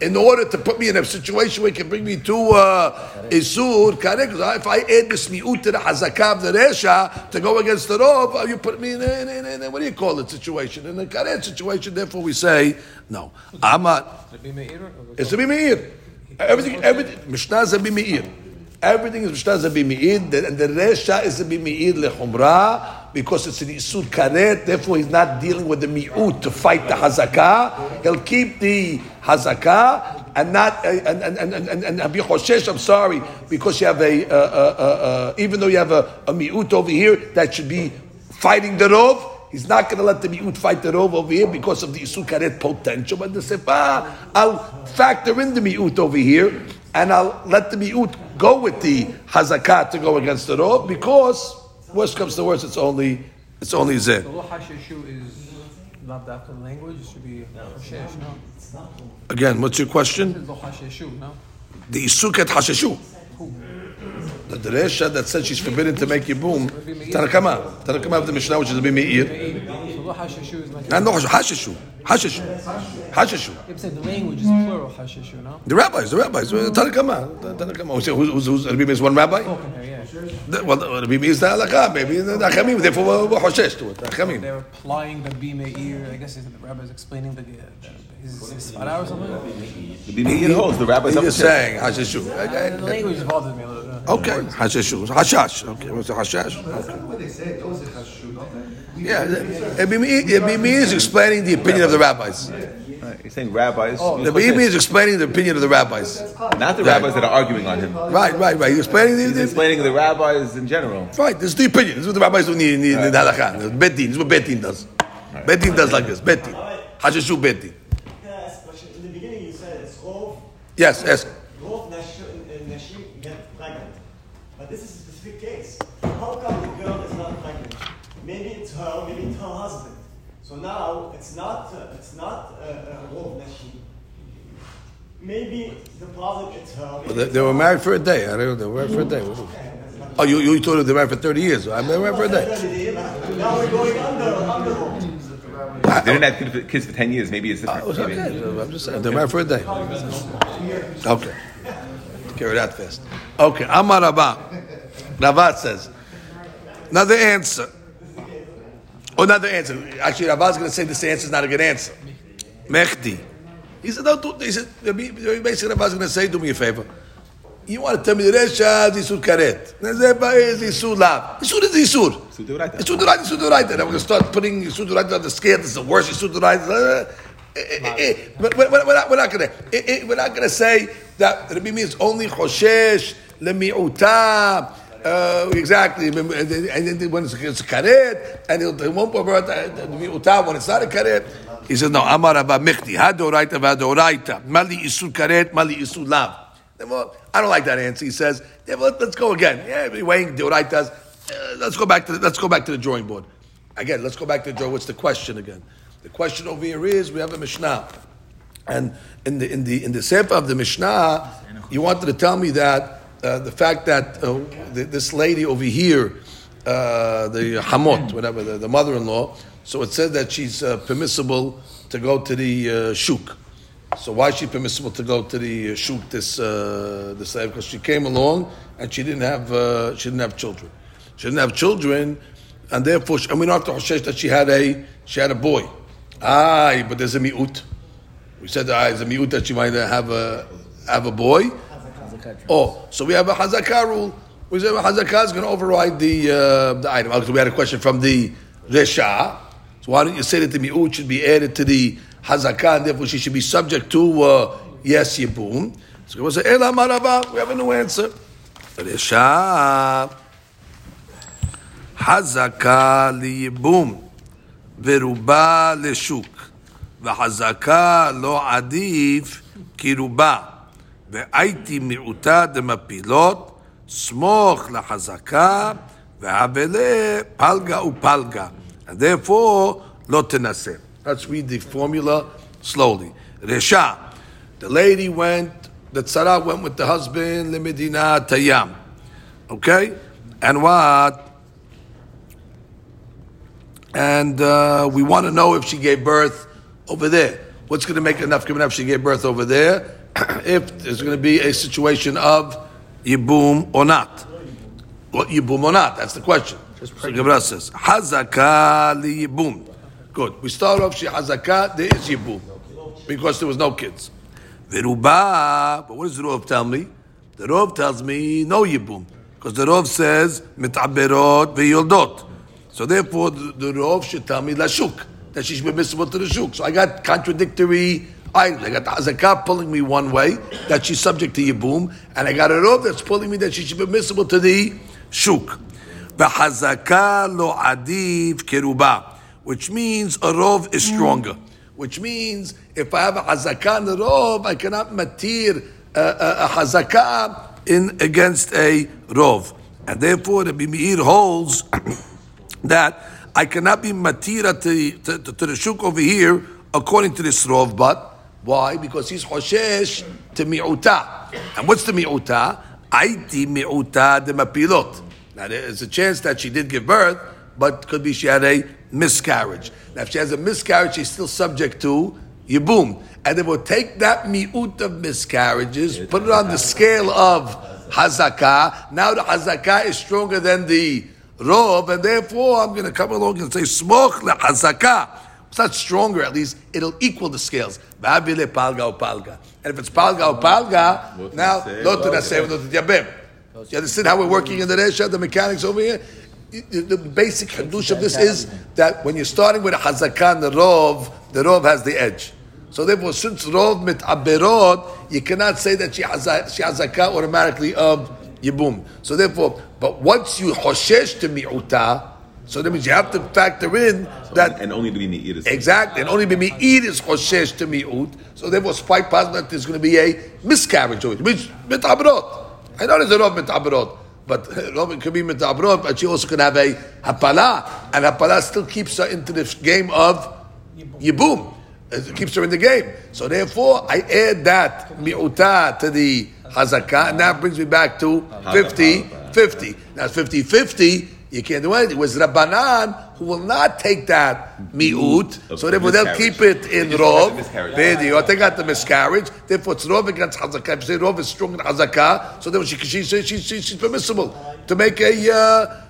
in order to put me in a situation where it can bring me to uh, isur karet. Because if I add this mi'ut to the hazakah of the resha to go against the rov, you put me in, a, in, a, in a, what do you call it situation? In a karet situation. Therefore, we say no. I'm not. It's a bimeir. Everything, everything. Mishnah is a bimeir. Everything is Mishnah Zabi Me'id, and the Resha is Zabi Me'id Lechumra, because it's an Isur Karet, therefore he's not dealing with the Mi'ut to fight the Hazakah. He'll keep the Hazakah and not, and, and, and, and, and, be Hoshesh, I'm sorry, because you have a, uh, uh, uh, even though you have a, a Mi'ut over here that should be fighting the Rov, He's not going to let the mi'ut fight the rov over here because of the isur karet potential. But the sepa, I'll factor in the mi'ut over here, and I'll let the mi'ut go with the hazakat to go against the rov because worst comes to worst, it's only it's only zeh. The lo is not that the language. It should be hashesh. No. Again, what's your question? Lo hasheshu. No. The isuket hasheshu. The Deresha that said she's forbidden to make Yibum, Tanna Kamma. Tanakama of the Mishnah, which is a Bimeir. So what hashishu is like? And no, Hasheshu. Hasheshu. Hasheshu. You said the language is plural hashishu, no? The rabbis, the rabbis. Tanna Kamma. Tanakama. Who's, who's, who's, Rabbi Meir is one rabbi? Spoken here, yeah. The- Well, Rabbi is the halakha. Maybe the Achamim, therefore we're we're uh, Hoshesh to it. The Achamim. They're applying the bimeir. I guess the rabbi is explaining the, the his, his svara or something. The B'nai holds the rabbis He up is to saying Hasheshu. The language bothers me a little. bit. Okay, Hasheshu. Hashash. Okay, what's the Hashash? Okay. What they say, those are chashuv, don't they? Yeah, Rabbi Meir Rabbi Meir is explaining the opinion of the rabbis. Right, He's saying rabbis, oh, The Rabbi Meir is explaining the opinion of the rabbis. not the rabbis that are arguing on him. Right, right, right. He's explaining the, He's the explaining the rabbis in general. right. This is the opinion. This is what the rabbis do in, in, in the halakha. Bedin. This is what bet din does. Bet din does like this. Bet din. Hasheshu bet din. Can I ask a question? In the beginning, you said it's Rov, Yes, yes. Rov Nash- uh, Nashim get pregnant. But this is a specific case. How come the girl is not pregnant? Maybe it's her, maybe it's her husband. So now it's not, uh, it's not uh, uh, Rov Nashim. Maybe the problem it's her. Well, they, they were married for a day. I don't know. They were married for a day. Oh, you, you told them they were married for 30 years. I'm married for a day. Now we're going under, under Rov. They didn't have kids for, 10 years. Maybe it's different. It's Maybe. okay. I'm just saying. They're married for a day. Okay. Carry that fast. Okay. Amar Rabba. Rabat says. Another answer. Oh, another answer. Actually, Rabba's going to say this answer is not a good answer. Mehdi. He said, don't do, he said, basically, is going to say, do me a favor. You want to tell me the Resha is Isur Karet. Nezeba is Isur Lav. Isur is Isur. Isur D'oraita. Isur D'oraita, Isur D'oraita. Then we're going to start putting Isur D'oraita on the scale. This is the worst Isur D'oraita. Uh, eh, eh, eh, But we're we're not, we're not going to we're not going to say that Rabbi means only Choshesh lemiuta. Uh, exactly, and then when it's, it's a karet, and it, it won't convert the miuta when it's not a karet. He says, no, Amar Abba Michti, Hadoraita Vadoraita, Mali Isu Karet, Mali Isu Lav. I don't like that answer. He says, yeah, well, let's go again. Yeah, weighing Deoraitas. Uh, let's go back to the, let's go back to the drawing board. Again, let's go back to the drawing. What's the question again? The question over here is we have a Mishnah. And in the in the in the sefer of the Mishnah, you wanted to tell me that uh, the fact that uh, this lady over here, uh, the Hamot, whatever the, the mother-in-law, so it said that she's uh, permissible to go to the uh, shuk. So why is she permissible to go to the shuk this this day? Because she came along and she didn't have she didn't have children. She didn't have children, and therefore, she, and we don't have to hoshesh that she had a she had a boy. Aye, but there's a miut. We said that there's a miut that she might have a have a boy. Oh, so we have a hazakah rule. We said hazakah is going to override the uh, the item. Okay, we had a question from the resha. So why don't you say that the miut should be added to the hazakah, and therefore she should be subject to uh, yes yibum. So we say ela marava. We have a new answer. Resha hazakah liyibum veruba leshuk. וחזקה לא עדיף כרובה, והייתי מיעוטה דמפילות, סמוך לחזקה, והבלה פלגה ופלגה. And therefore, לא תנסה. Let's read the formula slowly. רשע, the lady went, the tzara went with the husband, למדינה תיים. Okay? And what? and uh, we want to know if she gave birth over there. What's going to make enough given if she gave birth over there? if there's going to be a situation of yibum or not. What yibum or not? That's the question. So Gemara says, Hazaka li yibum. Good. We start off, she hazaka, there is yibum. Because there was no kids. Veruba, but what does the Rov tell me? The Rov tells me no yibum. Because the Rov says, mitaberot ve'yoldot. So therefore, the, the Rov should tell me lashuk, that she should be permissible to the shuk. So I got contradictory items. I got the Hazakah pulling me one way, that she's subject to Yibum, and I got a Rov that's pulling me that she should be permissible to the shuk. V'hazakah lo adiv keruba, which means a Rov is mm. stronger. Which means if I have a Hazakah and a Rov, I cannot matir a, a, a Hazakah in against a Rov. And therefore, the Meir holds that I cannot be matira to, to, to, to the shuk over here according to this rov, but why? Because he's hoshesh to mi'uta. And what's the mi'uta? Aiti mi'uta de mapilot. Now there's a chance that she did give birth, but could be she had a miscarriage. Now if she has a miscarriage, she's still subject to yibum. And then we'll take that mi'ut of miscarriages, put it on the scale of hazakah. Now the hazakah is stronger than the rov, and therefore I'm going to come along and say smoch le hazakah. It's not stronger, at least it'll equal the scales. Palga o palga. And if it's palga o palga, now not to naseh, not to. You understand how we're working in the Resha, the mechanics over here? The basic hadush of this is that when you're starting with a hazakah and the rov, the rov has the edge. So therefore, since rov mit mitaberot, you cannot say that she hazakah automatically of yibum. So therefore, but once you hoshesh to mi'uta, so that means you have to factor in that and only to be meat is Exactly, and only be mi'id is choshesh to mi'ut. So therefore, possible that there's going to be a miscarriage of it, which mitabrot. I know there's a rov mitabrot, but rov could be mitabrot, but she also can have a hapala, and hapala still keeps her into the game of yibum. It keeps her in the game. So therefore, I add that mi'uta to the hazakah, and that brings me back to 50 50. Now, it's 50 50. You can't do anything. It was Rabbanan who will not take that mi'ut, so therefore they'll keep it in They just don't Rov. have the miscarriage. Video. They got the miscarriage. Therefore, it's Rov against Hazakah. If you say Rov is strong in Hazakah, so then she, she, she, she, she, she's permissible to make a uh,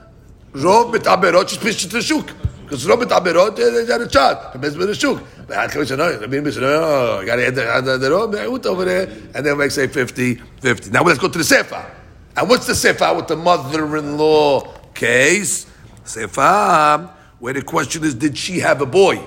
Rov mit Aberot, she's pitched to the Shuk. Because Rov mit Aberot, they had a child. Permissible to the Shuk. But how can we say, no, Rabbi Yirmiyah said, no, you got to add the, add the, the Rov mi'ut over there, and then we say 50 50. Now let's go to the Sefer. And what's the Sefer with the mother-in-law case? Sefer, where the question is, did she have a boy?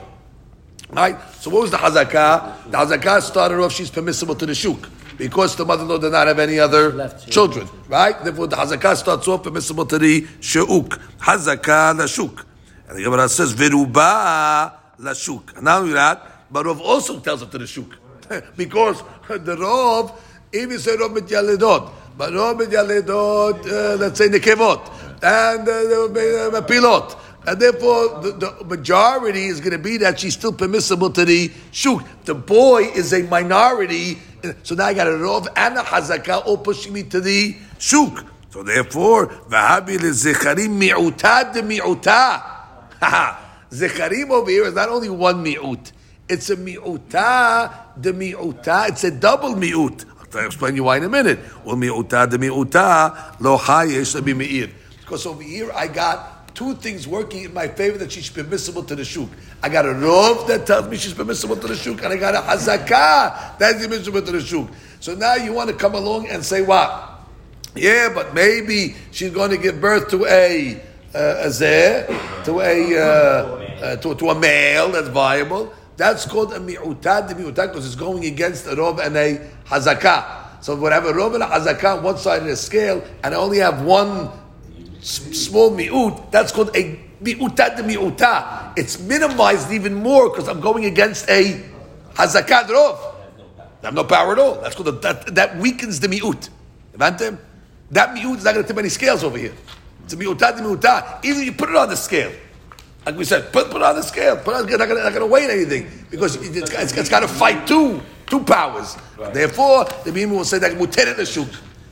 Right? So what was the hazakah? The hazakah started off, she's permissible to the shuk. Because the mother-in-law did not have any other children. Right? Therefore the hazakah starts off permissible to the shuk. Hazakah la shuk. And the Gemara says, Viruba la shuk. And not only that, but Rav also tells it to the shuk. because the Rav, even say Rav mit yaledot, but Rav mit yaledot, uh, let's say nekevot, and uh, pilot. And therefore, the, the majority is going to be that she's still permissible to the shuk. The boy is a minority, so now I got a rov and a hazakah all pushing me to the shuk. So therefore, v'habi lezecharim mi'utah de mi'utah. Zecharim over here is not only one mi'ut. It's a mi'utah de mi'utah. It's a double mi'ut. I'll explain you why in a minute. Well, mi'utah de mi'utah lo hayesh be me'ir. Because over here I got two things working in my favor that she's permissible to the shuk. I got a rov that tells me she's permissible to the shuk, and I got a hazakah that's permissible to the shuk. So now you want to come along and say what? Yeah, but maybe she's going to give birth to a uh, a zeh, to a uh, uh, to, to a male that's viable. That's called a mi'utad de mi'utad because it's going against a rov and a hazakah. So whatever rov and a hazakah on one side of the scale, and I only have one small mi'ut, that's called a mi'utad de mi'utah. It's minimized even more because I'm going against a hazakah rov. I have no power at all. That's called a, that, that weakens the mi'ut. That mi'ut is not going to tip any scales over here. It's a mi'utah de mi'utah. Either you put it on the scale. Like we said, put, put it on the scale. Put it on, not going to weigh anything because it's, it's, it's got to fight two two powers. Therefore, the Bima will say that muter the shuk.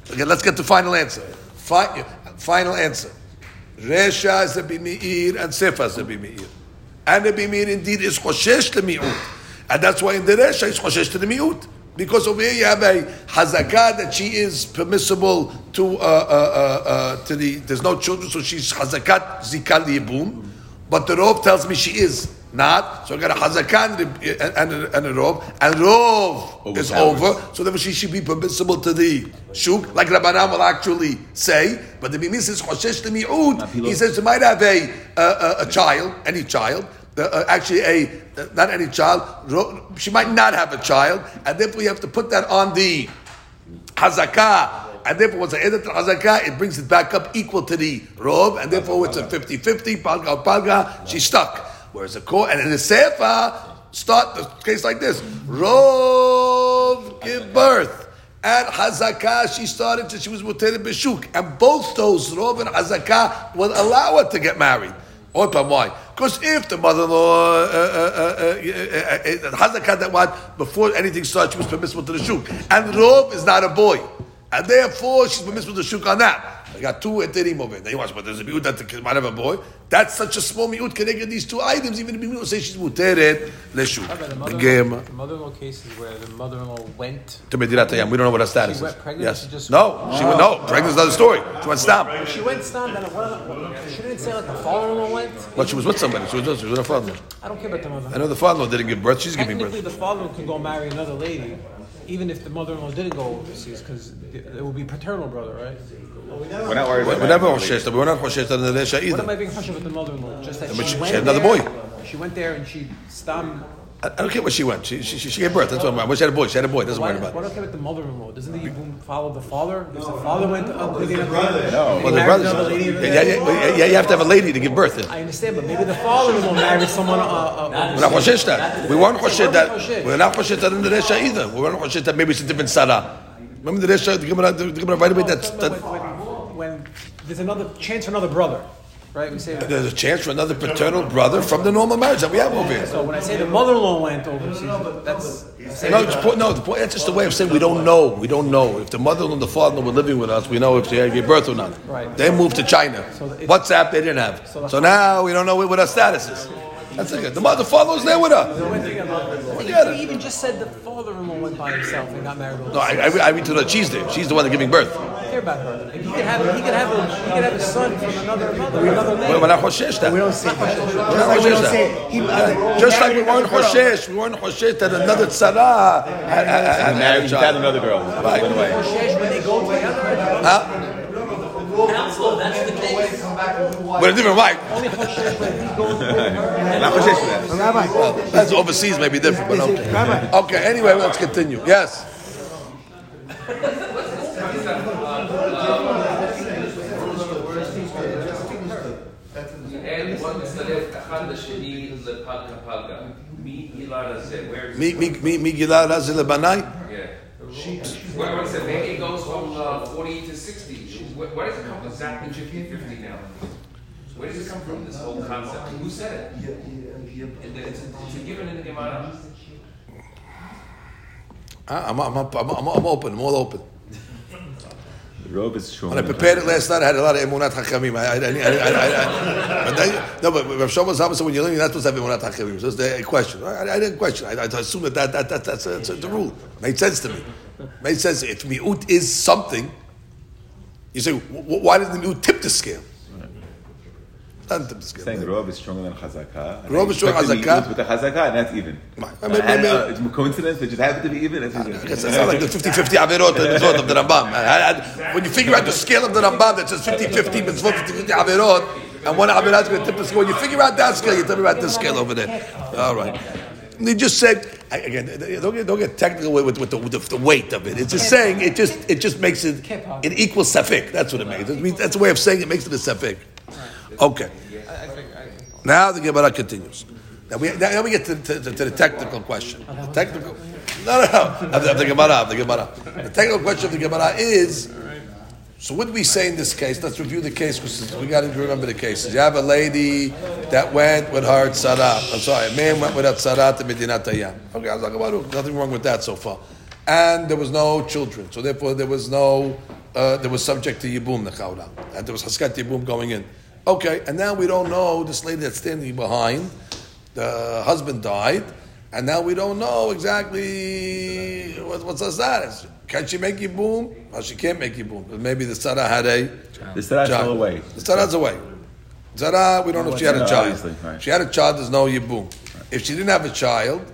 Okay, let's get the final answer. Fi- final answer. Resha is a bimi'ir and Sefa is a bimi'ir. And the bimi'ir indeed is choshesh to mi'ut. And that's why in the Resha is choshesh to the mi'ut. Because over here you have a hazakah that she is permissible to uh, uh, uh, uh, to the there's no children, so she's hazakat zikal yibum. But the Rov tells me she is not. So I got a hazakah and, a- and, and a Rov, and Rov is over. So therefore she should be permissible to the shuk, like Rabbanan will actually say. But the Bimis says choshesh to mi'ud. He says she might have a a, a, a child, any child. Uh, uh, actually, a uh, not any child. Ro- She might not have a child, and therefore you have to put that on the hazakah. And therefore, once I add it to hazakah, it brings it back up equal to the rob, and therefore it's a 50-50, palga palga, she's stuck. Whereas a core, and in the sefer, start the case like this: Rov give birth. At Hazakah, she started till she was Muteret Beshuk. And both those, Rov and Hazakah, will allow her to get married. Or why? Because if the mother-in-law, uh, uh, uh, uh, uh, uh, Hazakah that what, before anything starts, she was permissible to the Shuk. And Rov is not a boy. And therefore, she's permissible to shuk on that. I got two eterim over. Now you watch, but there's a miut that might have a boy. That's such a small miut. Can they get these two items? Even if miut say she's muteret leshuk. The The mother- game the mother-in-law cases where the mother-in-law went. to Medinat Hayam. We don't know what her status She is. pregnant, Yes. she just- no, she went. No, pregnant is another story. She went stop. She went stand and what, she didn't say like the father-in-law went. But she was with somebody. She was, with- she was with her father. I don't care about the mother. I know the father-in-law didn't give birth. She's giving Technically, birth. the father-in-law can go marry another lady, even if the mother-in-law didn't go overseas, because it would be paternal brother, right? We're not worried We're that. never Hoshesh. We're not Hoshesh on the Resha What am I being hush with the mother-in-law? Just that But she, she- went she had another there, boy. She went there and she stam. I I don't care where she went. She, she, she gave birth. That's what I'm about. She had a boy. She had a boy. Doesn't Why, worry why about it. don't care about the mother-in-law? Doesn't the Yibum follow the father? If the father went to uh, No. Well, he the married brothers. another lady. Yeah, yeah, yeah, yeah, you have to have a lady to give birth in. I understand, but maybe the father-in-law married someone. Uh, uh, We're not Hoshesh that. We weren't Hoshesh that. We're not Hoshesh that in the Resha either. We weren't Hoshesh that maybe it's a different Sarah. Remember the Resha, the Gemara, the Gemara right away that's, that, when, when there's another chance for another brother, right? We say that. there's a chance for another paternal brother from the normal marriage that we have over here. So when I say the mother-in-law went overseas, that's No, it's po- no, the point, that's just a way of saying we don't know. We don't know. If the mother and the father were living with us, we know if she gave birth or not. Right. They moved to China. So it's- WhatsApp they didn't have. So So now we don't know what her status is. That's it. The mother, father was there with her. Forget He it. even just said the father-in-law went by himself and got married. No, I, I, I mean to know that she's there. She's the one that's giving birth. care about her. If he could have, he could have, a, he could have a son from another mother, another We're lady. we're not Hoshesh that. We don't say We're not we don't say that. he, uh, Just like we weren't Hoshesh, we weren't Hoshesh that another tzara had, had, had, had, Married, a had child. another girl. Right. Went away. Shesh, when they go together, Huh? Council, that's the case. With a different wife. only Hoshesh when he goes with her. Not Hoshesh for that. Rabbi, That's overseas, maybe different, but okay. Rabbi, Okay, anyway, let's continue. Yes. אין עוד מצטרף אחד לשני לפלגה פלגה. מי גילה לזה? Where Concept? Who said it? It- It's, it's a given in the Gemara. Ah, I'm, I'm, I'm, I'm, I'm open. I'm all open. The robe is strong. When I prepared it last night, I had a lot of emunat hakamim. I, I, I, I, I, I, but then, no, but Rav Shlomo Zalman said when you're learning, you're not supposed to have emunat hakamim. So it's the question. I, I didn't question. I, I assume that, that, that, that that's, a, that's the rule. Made sense to me. Made sense. If miut is something, you say, why did the miut tip the scale? The scale. saying robe is stronger than Robe they is stronger than expect chazaka. to be With the chazaka, and that's even. Uh, Maybe- and, maybe- it's a coincidence. They just happen to be even. That's even. It's not like the 50-50 averot and mitzvot of the Rambam. When you figure out the scale of the Rambam that says 50-50 mitzvot, 50-50 averot, and one averot is going to tip the scale. When you figure out that scale, you tell me about this scale over there. All right. They just said again. Don't get, don't get technical with, with, the, with the, weight of it. It's just saying it just it just makes it an equal safek. That's what it makes. It means, that's a way of saying it makes it a safek. Okay. Now the Gemara continues. Now we, now we get to, to, to the technical question. The technical, no, no, no, of the, of the Gemara, of the Gemara. The technical question of the Gemara is, so what do we say in this case? Let's review the case because we got to remember the cases. You have a lady that went with her tzara. I'm sorry, a man went with her tzara to Medinat. Okay, I was like, "Baruch, nothing wrong with that so far. And there was no children, so therefore there was no, uh, there was subject to Yibum, the Chawra. And there was Haskat Yibum going in. Okay, and now we don't know this lady that's standing behind. The husband died, and now we don't know exactly what, what's her status. Can she make Yibum? Well, she can't make Yibum. But maybe the tzara had a child. The Sarah's child. away. The tzara's away. Zara, we don't know if she had a child. right. She had a child, there's no Yibum. If she didn't have a child,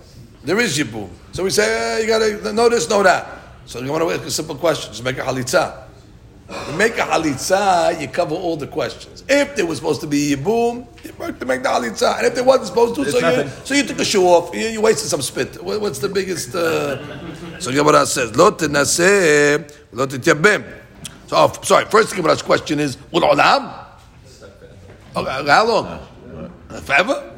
there is Yibum. So we say, eh, you gotta know this, know that. So you want to ask a simple question. Just make a halitza. You make a halitza, you cover all the questions. If there was supposed to be Yibum, you work to make the halitza. And if there wasn't supposed to, so It's you, so you took a shoe off, you, you wasted some spit. What- What's the biggest... Uh... So Gemara says, Lo tenaseh, lo tityabem. So, oh, sorry, first Gemara's question is, Ul olam? Okay, how long? Forever?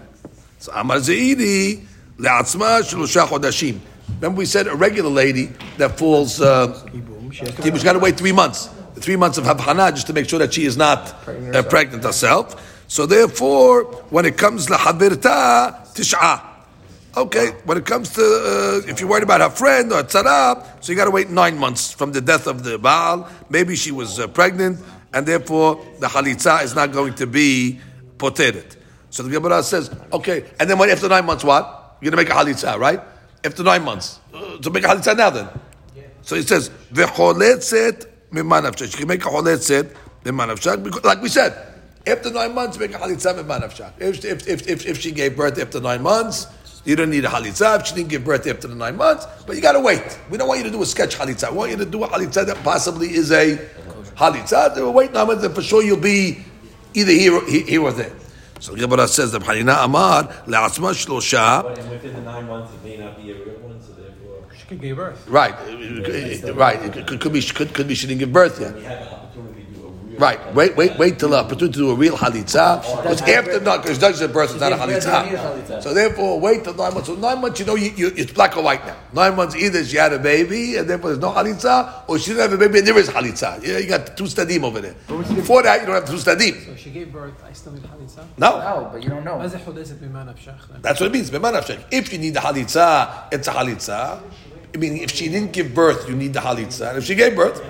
So Amar Zaidi, le'atzma shlosha chodashim. Remember we said a regular lady that falls, uh, she's got to wait three months. The three months of Habhana just to make sure that she is not uh, pregnant herself. So therefore, when it comes lahabirta, tish'ah. Okay, when it comes to uh, if you're worried about her friend or tzara, so you got to wait nine months from the death of the Baal. Maybe she was uh, pregnant, and therefore the halitza is not going to be poteret. So the Gemara says, okay, and then what, after nine months, what? You're going to make a halitza, right? After nine months. Uh, to make a halitza now then. So he says, v'choletzet You can make a choletzet like we said, after nine months, make a halitza mimanavshak. If, if, if, if, if she gave birth after nine months, you don't need a halitza. If she didn't give birth after the nine months, but you got to wait. We don't want you to do a sketch halitza. We want you to do a halitza that possibly is a halitza. Wait nine months, and for sure you'll be either here, here or there. So the Gemara says that Hanina Amar le'atzma shlosha. But and within the nine months, it may not be a real one, so therefore, She could give birth. Right, uh, right. It could, could be could, could be she didn't give birth yet. Right. Wait, wait, wait till the opportunity to do a real halitza. Because after not, because judge the it's not a halitza. So therefore, wait till nine months. So nine months, you know, you, you, it's black or white now. Nine months, either she had a baby, and therefore there's no halitza, or she didn't have a baby, and there is halitza. Yeah, you got two stadim over there. Before that, you don't have two stadim. So she gave birth. I still need halitza. No. No, but you don't know. That's what it means. If you need the halitza, it's a halitza. I mean, if she didn't give birth, you need the halitza. And if she gave birth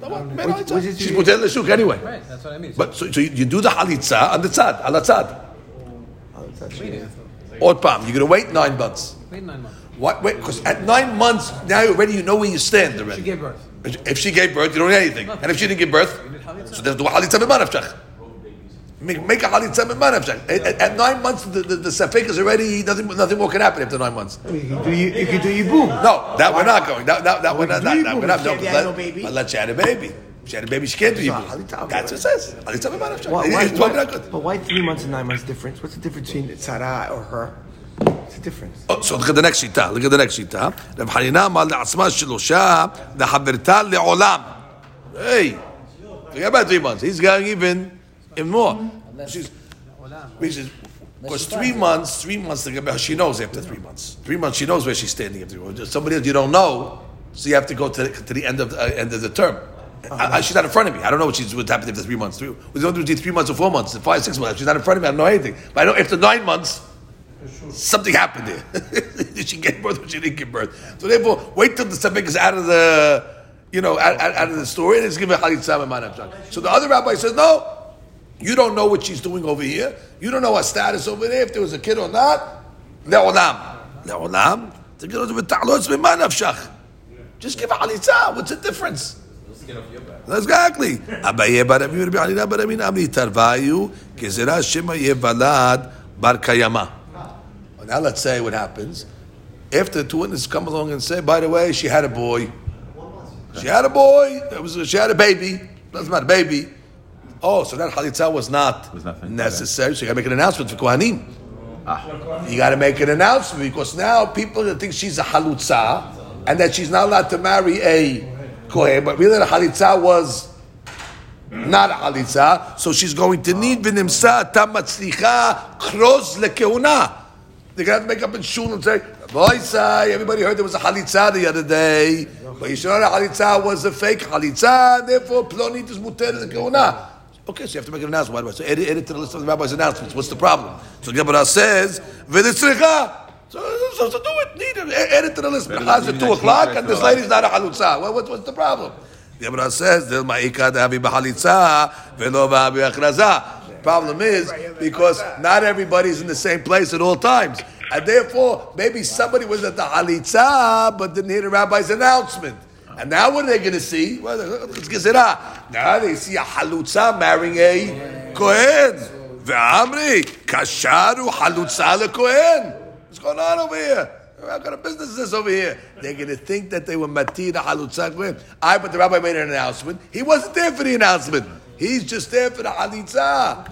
no, what? Man, halitza. which is- she's mutel l'shuk anyway. Right, that's what I mean. But so, so you, you do the halitza on the tzad, on the tzad. waiting. Or pam, you're gonna wait nine months. Wait nine months. What? Wait, because at nine months now already you know where you stand She gave birth. If she gave birth, you don't need anything. And if she didn't give birth, so there's the halitza b'manavshach. Make, a halal seven months. At, at, nine months, the, the, the safek is already nothing. Nothing more can happen after nine months. You can do yibum. No, that we're not going. That, that, that we're not. That, that have. No, baby. Unless you had a baby. She had a baby. She can't do yibum. That's what it says. Halit seven. But why three months and nine months difference? What's the difference between Sarah or her? What's the difference? Oh, so look at the next shita. Look at the next shita. Rav Hanina mal le'asma shelosha le'haberta le'olam. Hey, forget about three months. He's going even even more. She's, which is, because three months, three months, she knows after three months. Three months, she knows where she's standing after three months. Somebody else you don't know, so you have to go to the, to the end of the, uh, end of the term. I, I, she's not in front of me. I don't know what she's what's happened after three months. Three, we don't do three months or four months, five, six months. She's not in front of me. I don't know anything. But I know after nine months, something happened there. Did she get birth or she didn't give birth? So therefore, wait till the subject is out of the, you know, out, out, out of the story and it's given halitzah and manavshak. So the other rabbi says, no, you don't know what she's doing over here. You don't know her status over there, if there was a kid or not. Le'olam. Le'olam. The. Just give a halitzah. What's the difference? Exactly. Abaye bar Rabbi Rabbi Amri tarvayu shema yevalad bar kayama. Now let's say what happens. After the two witnesses come along and say, by the way, she had a boy. She had a boy. It was, she had a baby. Doesn't matter, baby. Oh, so that halitzah was not Was necessary. So you got to make an announcement for Kohanim. Ah. You got to make an announcement because now people think she's a halutza and that she's not allowed to marry a kohen. But really, the halitza was not a halitza, so she's going to need v'nimsa tamatzlicha kroz lekehuna. They're going to have to make up in shul and say, boy, say, everybody heard there was a halitza the other day, but you should know the halitza was a fake halitza, therefore plonit is muter lekehuna. Okay, so you have to make an announcement. Why do I say edit, edit to the list of the rabbi's announcements? What's the problem? So Gemara says, v'nitzricha. So, so, so do it. Need it. Add it to the list. Than at two o'clock and this lady's not a halutza. Well, what, what's the problem? Gemara says, "Del ma'ika davi b'halitza velo b'avi achraza." Problem is because not everybody's in the same place at all times, and therefore maybe somebody was at the halitza but didn't hear the rabbi's announcement. And now what are they going to see? Well, it's gezerah. Now they see a halutza marrying a kohen. Ve'amri kasharu halutza lekohen. What's going on over here? What kind of business is this over here? They're going to think that they were matina halutza kohen. I, but the rabbi made an announcement. He wasn't there for the announcement. He's just there for the halitza.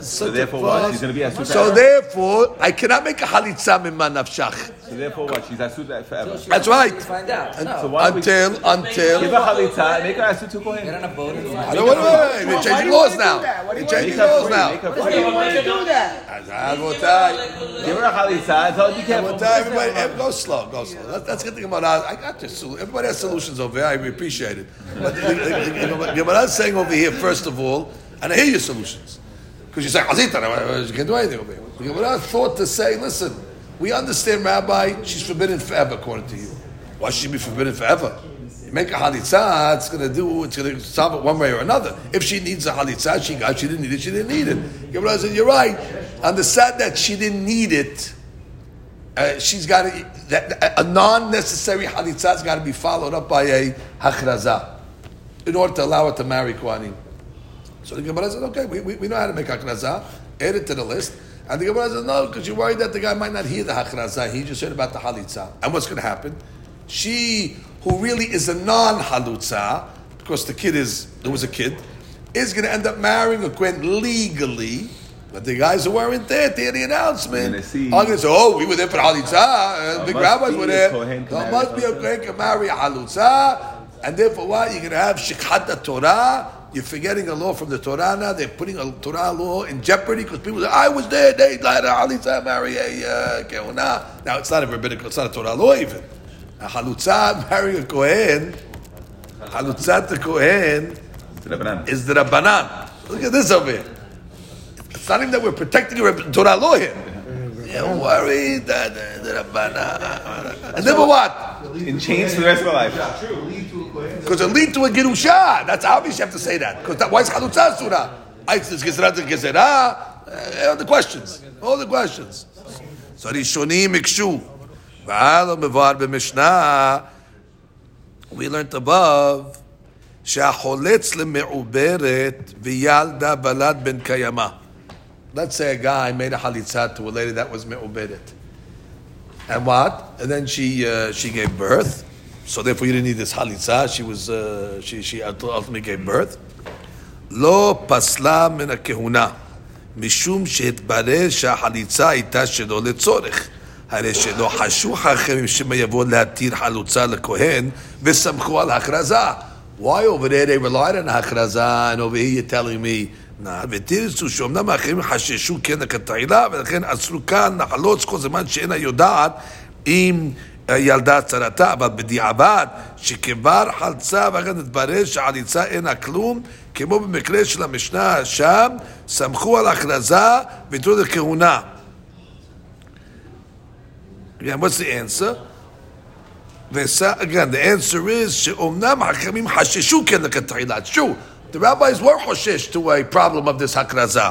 So therefore what? She's going to be asut. So therefore, I cannot make a halitza mimman nafshach. So therefore what? She's asut forever. That's right. Find out. Un- No. why don't we- Until, Give until. her chalitza and make her asut to Get kohen. on a boat and I don't want to. They're changing laws now. They're changing laws now. Why free. do you want to do that? Rabotai. Give her a chalitza and tell her be careful. Rabotai, Everybody, everybody, go slow, go slow. Let's, let's get the I got this. sol- Everybody has solutions over here. I appreciate it. But Gemara is saying over here, first of all, and I hear your solutions. Because you say, Azita, you can't do anything over. The Gemara thought to say, listen, we understand, Rabbi, she's forbidden forever, according to you. Why should she be forbidden forever? You make a halitzah, it's going to do, it's going to solve it one way or another. If she needs a halitzah, she got, she didn't need it, she didn't need it. Gemara said, you're right. Side that she didn't need it, uh, she's got that, a non-necessary halitzah has got to be followed up by a hachrazah in order to allow her to marry Kohanim. So the Gemara said, okay, we, we, we know how to make hachrazah, add it to the list. And the Gemara says, no, because you're worried that the guy might not hear the hachrazah. He just heard about the halitzah. And what's going to happen? She, who really is a non-halutza, because the kid is, there was a kid, is going to end up marrying a Kohen legally. But the guys who weren't there to hear the announcement are going to say, oh, we were there for halitzah. Uh, big rabbis were there. Kohen can So it must be a. Kohen can marry a halutza. And therefore, what? You're going to have shikhat Torah. You're forgetting a law from the Torah now. They're putting a Torah law in jeopardy because people say, I was there. They let a halutza marry a uh, kehuna. Now, it's not a rabbinical, it's not a Torah law even. A halutza marrying a Kohen, halutza to Kohen To the banana. is the Rabbanan. Look at this over here. It's not even that we're protecting a Torah law here. Don't worry, that the Rabbanan. And then for what? In chains for the rest of my life. Because it lead to a Gerusha. That's obvious you have to say that. Because that, why is Chalutza Surah? Isis Gezerah to Gezerah. All the questions. All the questions. So Rishonim Ikshu. V'alo mevar b'mishnah. We learned above. שהחולץ למעוברת וילדה בלד בן קיימא. Let's say a guy made a halitzah to a lady that was me'uberet. And what? And then she uh, she gave birth. So therefore you didn't need this halitzah. She was uh, she she ultimately gave birth. לא פסלה מן הכהונה, משום שהתברר שהחליצה הייתה שלא לצורך. הרי שלא חשו חכמים שמא יבוא להתיר חלוצה לכהן וסמכו על הכרזה. Why over there they relied on ההכרזה and over here you're telling me נא ותרצו שאומנם האחרים חששו כן לכתחילה ולכן אסרו כאן לחלוץ כל זמן שאינה יודעת אם ילדה צרתה, אבל בדיעבד, שכבר חלצה ואחר התברר שהחליצה אינה כלום, כמו במקרה של המשנה שם, סמכו על הכרזה ויתרו לכהונה. Again, what's the answer? וס- Again, the answer is שאומנם החכמים חששו כן לכתחילה. It's true. The rabbis were חושש to a problem of this הכרזה.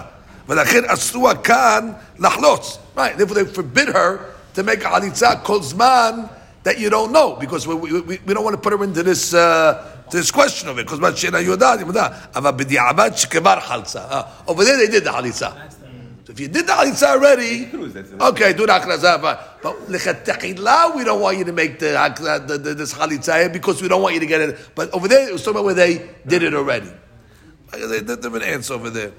ולכן אסרו כאן לחלוץ. Right, therefore they forbid her to make a halitza called zman that you don't know because we, we, we don't want to put her into this uh, this question of it because uh, over there they did the halitza. So if you did the halitza already, okay, do the hakrazah. But, lechatechila, we don't want you to make the, the, the this halitza because we don't want you to get it. But over there, it was talking about where they did it already. There's an answer over there.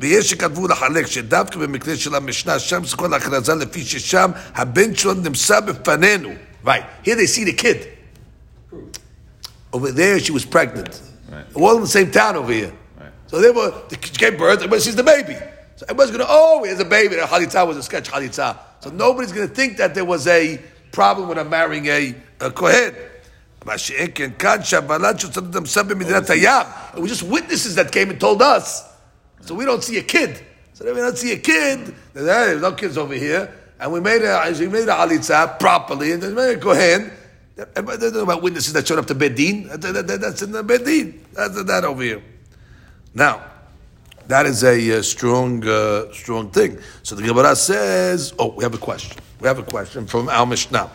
ויש שכתבו לחלק שדווקא במקרה של המשנה, שם זה כל הכרזה לפי ששם הבן שלו נמצא בפנינו. Right. Here they see the kid. Over there, she was pregnant. Right. All in the same town over here. Right. So they were, she gave birth, everybody sees the baby. So everybody's going to, oh, he has a baby. The Chalitza was a sketch Chalitza. So nobody's going to think that there was a problem with her marrying a, a Kohen. מה שאין כן כאן שהבלד שצריך נמצא במדינת הים. It was just witnesses that came and told us. so we don't see a kid. So we don't see a kid. There's no kids over here. And we made a, we made a halitza properly, and then made a kohen. They don't know about witnesses that showed up to Bedin. That- that- that- That's in the Bedin. That's that over here. Now, that is a uh, strong, uh, strong thing. So the Gemara says, oh, we have a question. We have a question from our Mishnah.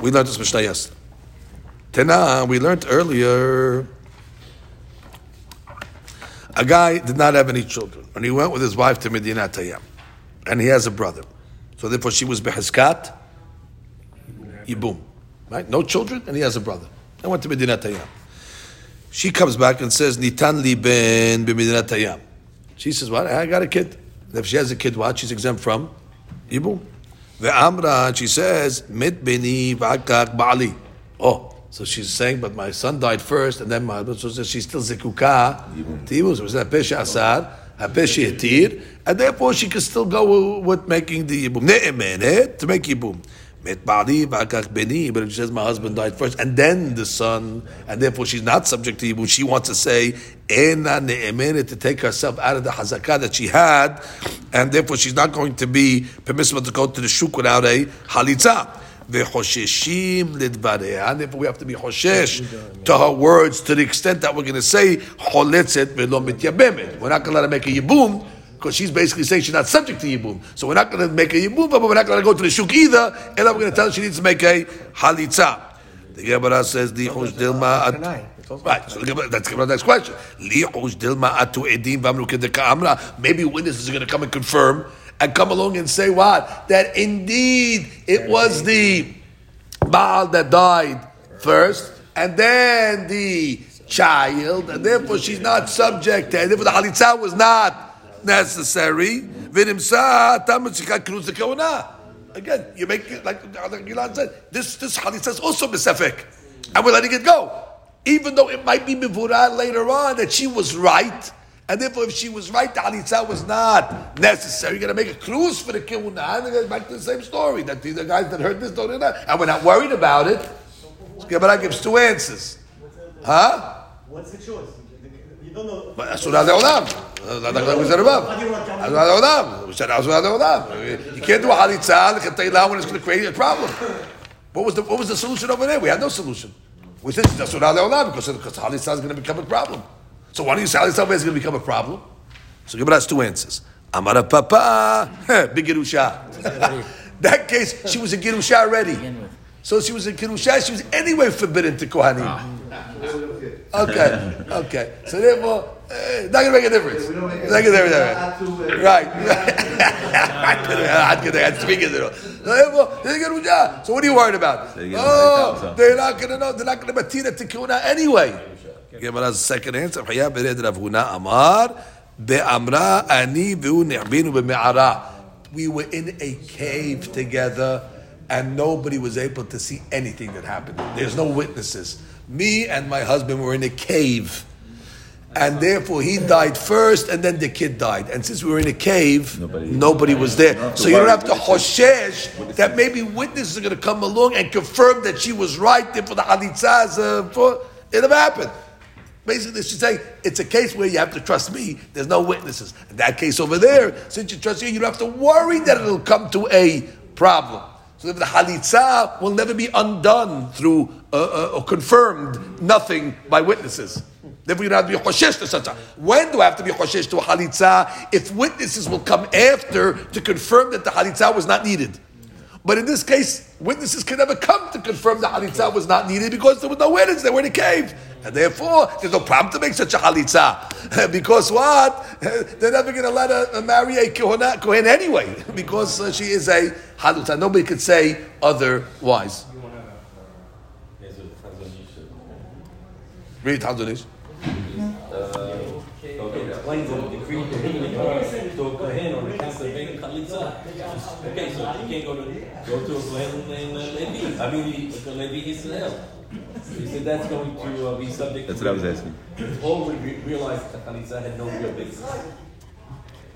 We learned this Mishnah yesterday. Tana, we learned earlier. A guy did not have any children, and he went with his wife to Medina Tayyam, and he has a brother. So therefore, she was beheskat, yibum, right? No children, and he has a brother. I went to Medina Tayyam. She comes back and says, "Nitan li ben b'Medina Tayyam." She says, "What? I got a kid. And if she has a kid, what? She's exempt from yibum." Ve'amra, she says, "Mit beni ba'ali." Oh, so she's saying, but my son died first, and then my husband. so she's still zikuka. So it's a pesha asar, a pesha yatir, and therefore she can still go with making the yibum ne'emenet eh? to make yibum. Met ba'ali v'akak beni, but she says my husband died first, and then the son, and therefore she's not subject to yibum. She wants to say ena ne'emenet to take herself out of the hazakah that she had, and therefore she's not going to be permissible to go to the shuk without a halitza. V'chosheshim lidbareh. And therefore we have to be choshesh to her words to the extent that we're going to say choletzet velo mityabemet. We're not going to let her make a yibum because she's basically saying she's not subject to yibum. So we're not going to make a yibum, but we're not going to go to the shuk either. And we're going to tell her she needs to make a halitza. The Gemara says the chosh dilma. at- Tanai. It's Right, so that's the next question. Li chosh dilma atu edim v'amru kedeka amra. Maybe witnesses are going to come and confirm and come along and say what? That indeed it was the Baal that died first, and then the child, and therefore she's not subject to, and therefore the halitza was not necessary. V'nimsa tamutzika kruz the kawana. Again, you make it like, Gilad said, this, this halitza is also besefik, and we're letting it go. Even though it might be mivurah later on that she was right, and therefore if she was right, the halitza was not necessary. You're going to make a cruise for the kiuna, and it goes back to the same story, that these are guys that heard this, don't know that, and we're not worried about it. Gemara gives two answers. Huh? What's the choice? You don't know. But Asura Leolam. Like we said above. Asura Leolam. We said Asura Leolam. You can't do a halitza when it's going to create a problem. What was the what was the solution over there? We had no solution. We said Leolam because because halitza is going to become a problem. So why do you say halitza is going to become a problem? So Gemara has two answers. Amara Papa, big Girusha. that case, she was a Girusha already. So she was a Girusha, she was anyway forbidden to Kohanim. Okay, okay. So therefore, eh, not gonna make a difference. Not gonna make a difference. Right. I'd get I'd speak it. So therefore, they're So what are you worried about? Oh, they're not gonna know. They're not gonna matina tikuna anyway. Gemara's second answer. Chaya bered Rav Huna Amar be'amra ani v'u ne'binu b'me'ara. We were in a cave together, and nobody was able to see anything that happened. There's no witnesses. Me and my husband were in a cave. And therefore, he died first, and then the kid died. And since we were in a cave, nobody, Nobody- was there. So you don't have to hoshesh that maybe witnesses are going to come along and confirm that she was right. Therefore, the halitzah is uh, for it never happened. Basically, she's saying it's a case where you have to trust me. There's no witnesses. In that case over there, since you trust me, you don't have to worry that it'll come to a problem. So the halitzah will never be undone through uh, uh, or confirmed nothing by witnesses. Therefore, you don't have to be choshesh to such. When do I have to be choshesh to a halitzah? If witnesses will come after to confirm that the halitzah was not needed. But in this case, witnesses can never come to confirm the halitza was not needed because there was no witness, they were in a cave. And therefore, there's no problem to make such a halitza. because what? They're never going to let her marry a kohen anyway, because uh, she is a halitza. Nobody could say otherwise. Here's Read Tanzanish. Okay, explains the decree prohibiting her to a kohen on account of being chalitza. Okay, so can't go to go to a kohen named uh, Levi. I mean, the Levi Israel. He said that's going to uh, be subject. That's to what I was asking. All we re- realized that chalitza had no real basis.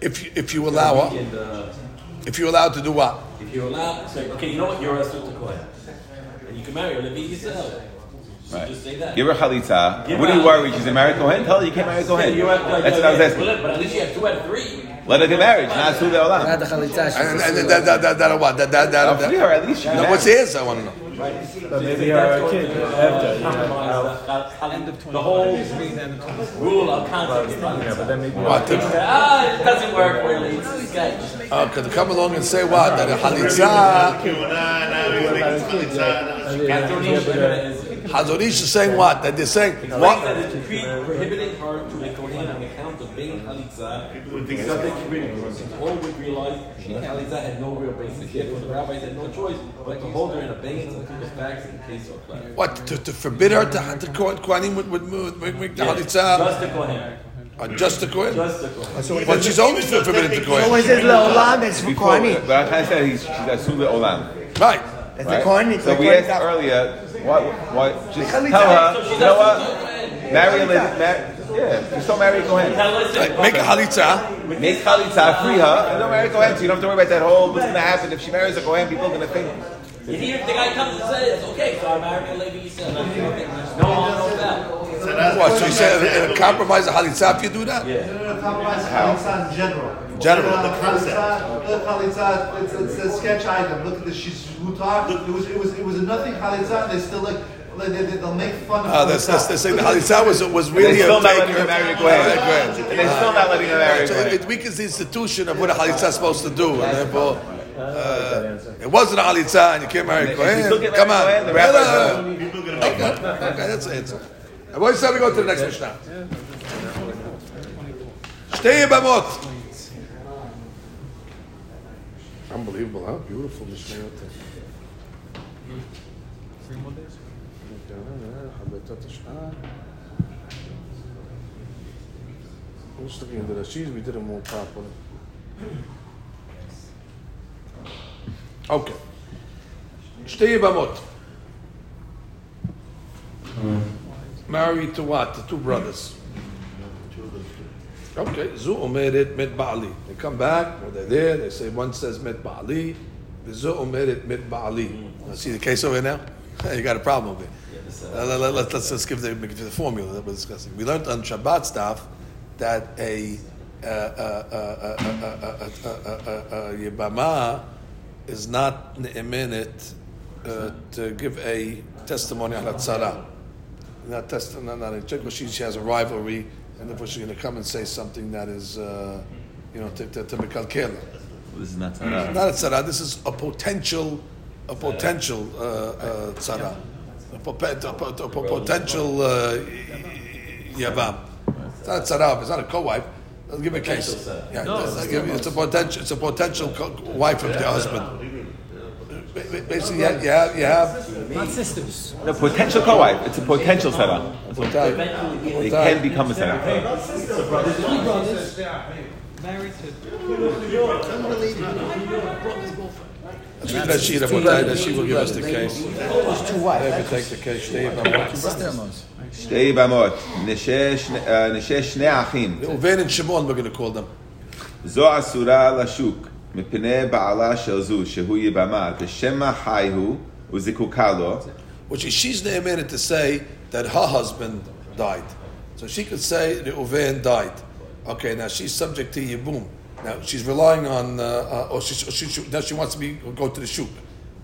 If you, if you allow her, And uh, if you're allowed to do what? if you're allowed, say, okay, you know what, you're a to kohen, and you can marry a Levi Israel. So Right. just say that. Give her chalitza. Give What are her- you worried? She's a married Kohen? Tell her you can't marry a Yeah, Kohen. you're like, That's what I was yeah, asking. But, but at least you have two out of three. Let her get married. Not Su Le'olam. Not the chalitza. she's And, a and, suda. that, that, that, that, what? That, that, that, I'll free that, her at least. She No, what's the answer? I want to know. But maybe her kid End of 20. The whole Read the end of 20. rule of context. Yeah, but then maybe. What? To, Ah, it doesn't work really. It's this uh, to come along and say what? That a halitza, Hazonish is saying what? That they're saying What? what? That is decree prohibiting her to make Kohen on account of being Halitza. Subject to ridicule. Since all would realize she Halitza had no real basis. Therefore, the rabbis had no choice but to hold her in abeyance until the facts in case are clear. What to, to forbid her to to Kohen- Kohanim would would would make, make the Just halitza the Kohen. uh, just to Kohen? Just the Kohen. But she's always been forbidden to So Kohen, when it says leolam, it's for Before, Kohanim. but I'm trying to say he's, she's a Su Le'olam. right? That's the Right? Kohanim. So we asked earlier, what, what, just tell her, you know what? Marry a lady, mar- yeah, just don't marry a Kohen. Now. Like, make a halitza. Make Chalitza, free her, and don't marry a Kohen, so you don't have to worry about that whole, what's going to happen. If she marries a Kohen, people are going to think If You the guy comes and says, okay, so I married a Levi Yisrael. Okay, No harm, no foul. What, so you say in a compromise of halitzah if you do that? Yeah. Compromise chalitza in general. General, Look the concept. Chalitza, look at chalitza, it's, it's a sketch item. Look at the she's mutar. It was it was it was a nothing chalitza. and They still like they, they, they'll make fun of. Ah, that's, that's, chalitza. they're saying the halitzah was, was And really they a still not fake- letting her marry a Kohen. Kohen. And they're still not letting her marry a So Kohen. it weakens the institution of what a halitzah is supposed to do, and therefore, uh, it wasn't a halitzah, and you can't marry a If Kohen. Come on, Kohen, the rabbis Ella. know. People gonna Okay, okay, that's the answer. And what say we go to the next Mishnah? Shtei Bamot. Unbelievable, how Beautiful this Mishnah. Days. I'm just looking into the sheets, we did them more properly. Okay. Shtei Bamot. Married to what? The two brothers. Okay, Zu Omeret Met Ba'ali. They come back, when they're there, they say one says Met Ba'ali, the Zu Omeret Met Ba'ali. See the case over now? you got a problem with it let, us let's just give the, give the formula that we're discussing. We learned on Shabbat staff that a Yibama is not a minute to give a testimony on Hatzara. Not testimony, not a check, but she, she has a rivalry, and therefore she's going to come and say something that is, uh, you know, to, to, to be calculated. This is not tzara. Not a tzara. This is a potential, a potential uh, uh, tzara a, pope- a, po- a po- potential uh, yavam. It's not a tzara. It's not a co-wife. I'll give you a case. Yeah, I'll give it's a potential. It's a potential co- wife of the husband. Ba- ba- Basically, you have, you have, you have Not sisters. No, potential co-wife. It's a potential tzara. It can become a tzara. Three married to Shira Matai, she will give us the case. They will take the case. by Bamot. Shtei Bamot. Neshesh Shnei Achim. Reuven and Shimon, we're going to call them. זו אסורה לשוק, מפני בעלה של זו, שהוא יבמה, ושמא חי הוא, וזיקוקה לו. Which is, she's there to say that her husband died. So she could say, Reuven died. Okay, now she's subject to Yibum. Now she's relying on, uh, uh or, she, or she, she, now she wants to be go to the shuk.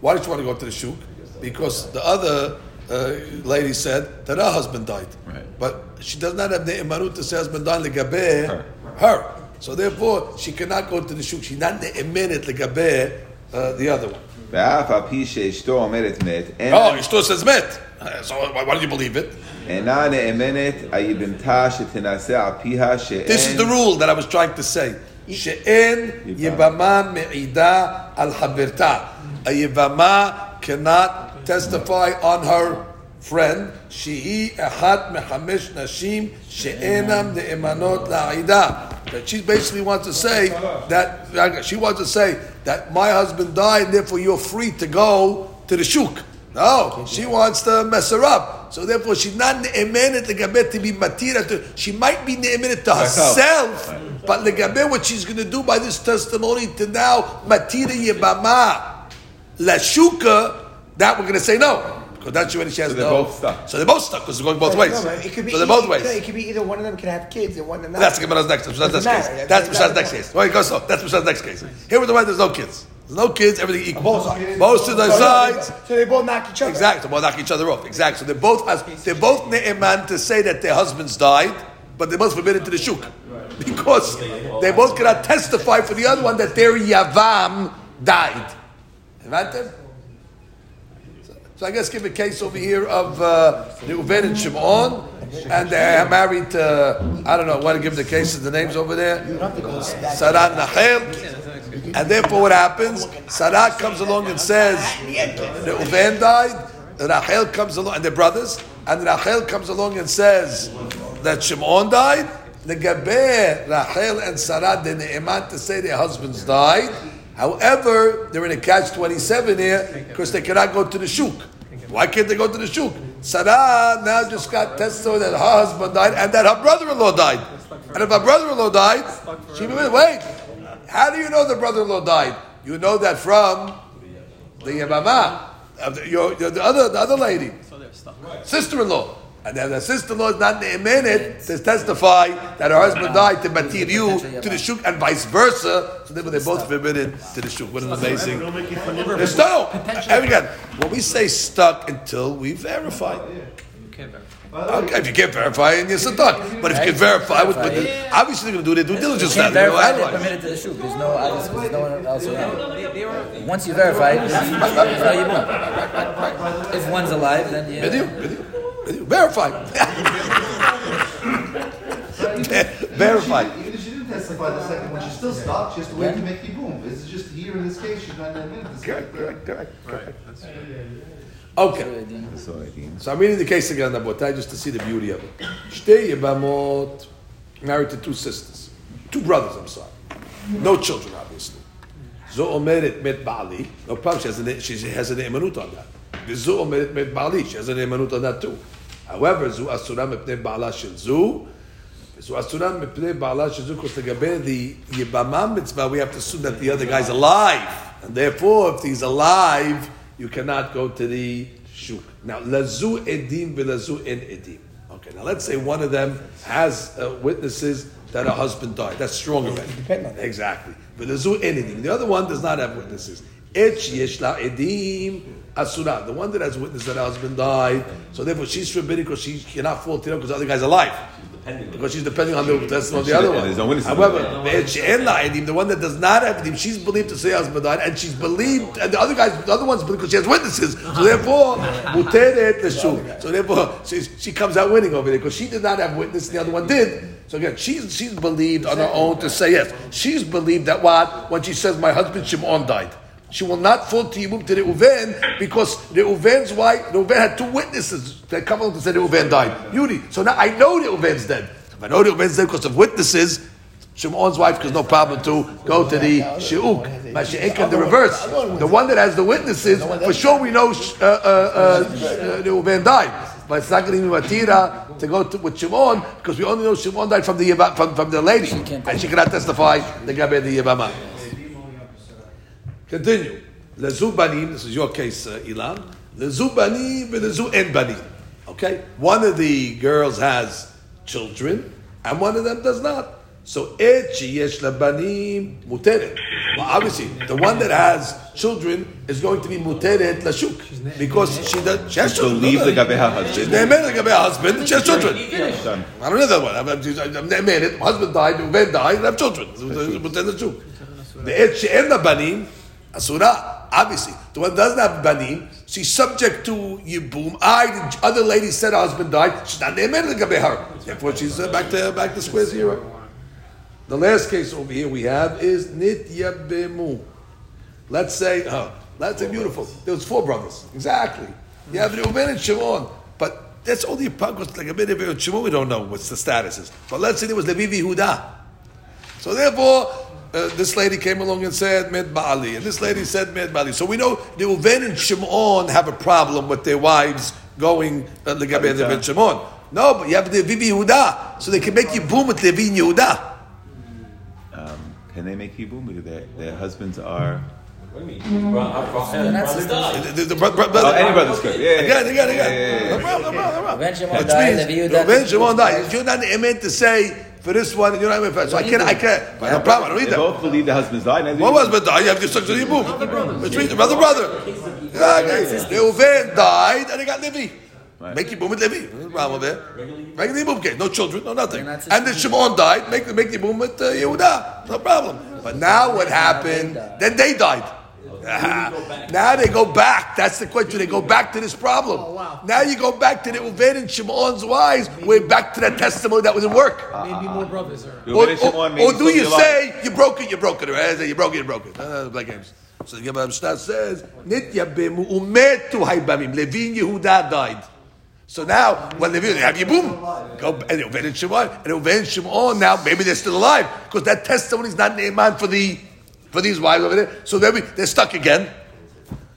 Why did she want to go to the shuk? Because the other uh, lady said that her husband died, right. but she does not have the imarut to say husband died legabe her. her. So therefore, she cannot go to the shuk. She's not ne'emenet legabe uh, the other one. Oh, Ishto says met. So why, why do you believe it? This is the rule that I was trying to say. שאין יבמה מעידה על חברתה. A יבמה cannot testify on her friend שהיא אחת מחמש נשים שאינם נאמנות לעידה. That she basically wants to say that she wants to say that my husband died, therefore you're free to go to the shuk. No, she wants to mess her up. So therefore, she's not ne'emenet legabet to be matira. She might be ne'emenet to herself, but legabet what she's going to do by this testimony to now matira yebama lashuka. That we're going to say no because that's when she has So they're no. both stuck. So they're both stuck because they're going both ways. No, it could be so they're both it ways. It could be either one of them can have kids and one of them not. That's the Gemara's next. That's Mishnah's next case. That's- That's Mishnah's that's next the case. Wait, go so. That's Mishnah's next case. Here with the right, there's no kids. There's no kids. Everything equal. Both sides. Both to the So, sides. So they both knock each other. Exactly. So we'll knock each other off. Exactly. So they both has, they're both ne'eman to say that their husbands died, but they're both forbidden to the shuk because they both cannot testify for the other one that their yavam died. Imagine. So I guess give a case over here of uh, Reuven and Shimon, and they're married to I don't know. I Want to give the cases the names over there? Sarat Nachel, and therefore what happens? Sarat comes along and says Reuven died. Rachel comes along, and they're brothers. And Rachel comes along and says that Shimon died. Legabe Rachel and Sarah the Ne'eman to say their husbands died. However, they're in a catch twenty seven here because they cannot go to the shuk. Why can't they go to the shuk? Sarah now just got testimony that her husband died and that her brother-in-law died. And if her brother-in-law died, she will wait. How do you know the brother-in-law died? You know that from the Yamama. the- the other the other lady, sister-in-law. And then the sister-in-law is not ne'emenet to testify that her husband died to matir you to the shuk and vice versa. So therefore they're both forbidden to the shuk. What an amazing. They're stuck. And again, when we say stuck until we verify. You. Okay, if you can't verify, then you're stuck. But if you can verify, with, with the, obviously they're going to do their due diligence. now. Can't They're gonna verify, they're analyze. permitted to the shoot. There's no, obviously, there's no one else around. They, they were. Once you verify it, there's there's no yibum. If one's alive, then yeah. you, with you. Verify. verify. Even if she didn't testify the second one, she's still stuck. She has to wait to make the boom. This is just here in this case. She's not in a minute. This Correct, correct, correct. Right. Okay. So I'm reading the case again, Rabbotai, eh, just to see the beauty of it. Shtei Yebamot, married to two sisters, two brothers, I'm sorry. No children, obviously. Zo Omeret Met Bali, no problem, she has a, she has an emanut on that. Zo Omeret Met Bali, she has an emanut on that too. However, Zu Asura Mepnei Ba'ala Shel Zu, Zu Asura Mepnei Ba'ala Shel Zu, because Legabe the Yebamam Mitzvah, we have to assume that the other guy's alive. And therefore, if he's alive, you cannot go to the shuk. Now, lazu edim v'lazu en edim. Okay, now let's say one of them has uh, witnesses that her husband died. That's strong already. Exactly. V'lazu en edim. The other one does not have witnesses. Et sheyesh la edim asura. The one that has witness that her husband died. So therefore, she's forbidden because she cannot fall to because the other guy's alive. Because she's depending on the testimony of the other one. there's no witnesses. However, the she'en la the one that does not have edim, she's believed to say her husband died, and she's believed, and the other guys, the other ones, because she has witnesses. So therefore, muteret the. So therefore, she, she comes out winning over there because she did not have witness, and the other one did. So again, she's she's believed on her own to say yes. She's believed that what when she says my husband Shimon died. She will not fall to Yibum to the Uven because the Uven's wife, the Uven had two witnesses that come along to say the Uven died. Yuri. So now I know the Uven's dead. If I know the Uven's dead because of witnesses, Shimon's wife has no problem to go to the She'uk. But She'ek the reverse. The one that has the witnesses, for sure we know uh, uh, uh, the Uven died. But it's not going to be Matira to go to, with Shimon because we only know Shimon died from the from, from the lady. And she cannot testify the Gabe the Yebama. Continue. Lezu banim, this is your case, uh, Ilan. Lezu banim lezu en banim. Okay? One of the girls has children, and one of them does not. So, et sheyesh labanim muteret. Well, obviously, the one that has children is going to be muteret lashuk because she does. She has children. Believe the no, no. gabe her She's husband. ne'emet like a husband. She has children. I don't know that one. I'm, I'm, I'm. My husband died. Reuven died. I have children. Muteret lashuk. The et she'en labanim asura. Obviously, the one doesn't have banim, she's subject to yibum. I, the other lady said her husband died. She's not like her. Therefore, she's uh, back to back to square zero. The last case over here we have is nitya bemu. Let's say, oh, let's say beautiful. There was four brothers. Exactly. You have Reuben and Shimon, but that's only a because like a bit of. Shimon, we don't know what's the status is. But let's say there was Levi Yehuda. So therefore, uh, this lady came along and said Med Bali, and this lady said Med Bali. So we know Reuven and Shimon have a problem with their wives going uh, Legabe Levi and Shimon. No, but you have the Levi Yehuda, so they can make you boom with Levi and Yehuda. Um, can they make yibum because their, their husbands are? What do you mean? Bro, our brother died. The, the, the, bro- bro- Oh, brother- any brothers could. Yeah, yeah, Again, again, again. No problem, no problem, no problem. Reuven Shimon Which died, means, Levi Yehuda- Reuven Shimon died. You're not meant to say for this one, and you're not meant for that. So I can't, I can't. No problem, I don't read They that. both believe the husbands died. and they- One husband died, you have to such a boom. Which means another brother. Okay. Reuven died, and they got Levi. Right. Make you boom with Levi. No problem there. Regular boom, okay. No children, no nothing. They're And then Shimon died, make, the make the boom with uh, Yehuda. No problem. But now what happened? Then they died. Ah, now they go back. That's the question. They go back to this problem. Now you go back to the Uven and Shimon's wives. We're back to that testimony that was in work. Maybe more brothers are. Or, Reuven or, or do you say you broke it, you broke it, right? You broke it, you broke it. Uh, play games. So the Gemara Mishnah says, "Nitya bemu umetu haibamim." Levin Yehuda died. So now, when Levin they have Yibum, go and Reuven and Shimon, and Reuven and Shimon now maybe they're still alive because that testimony is not neiman for the for these wives over there. So then we, they're stuck again.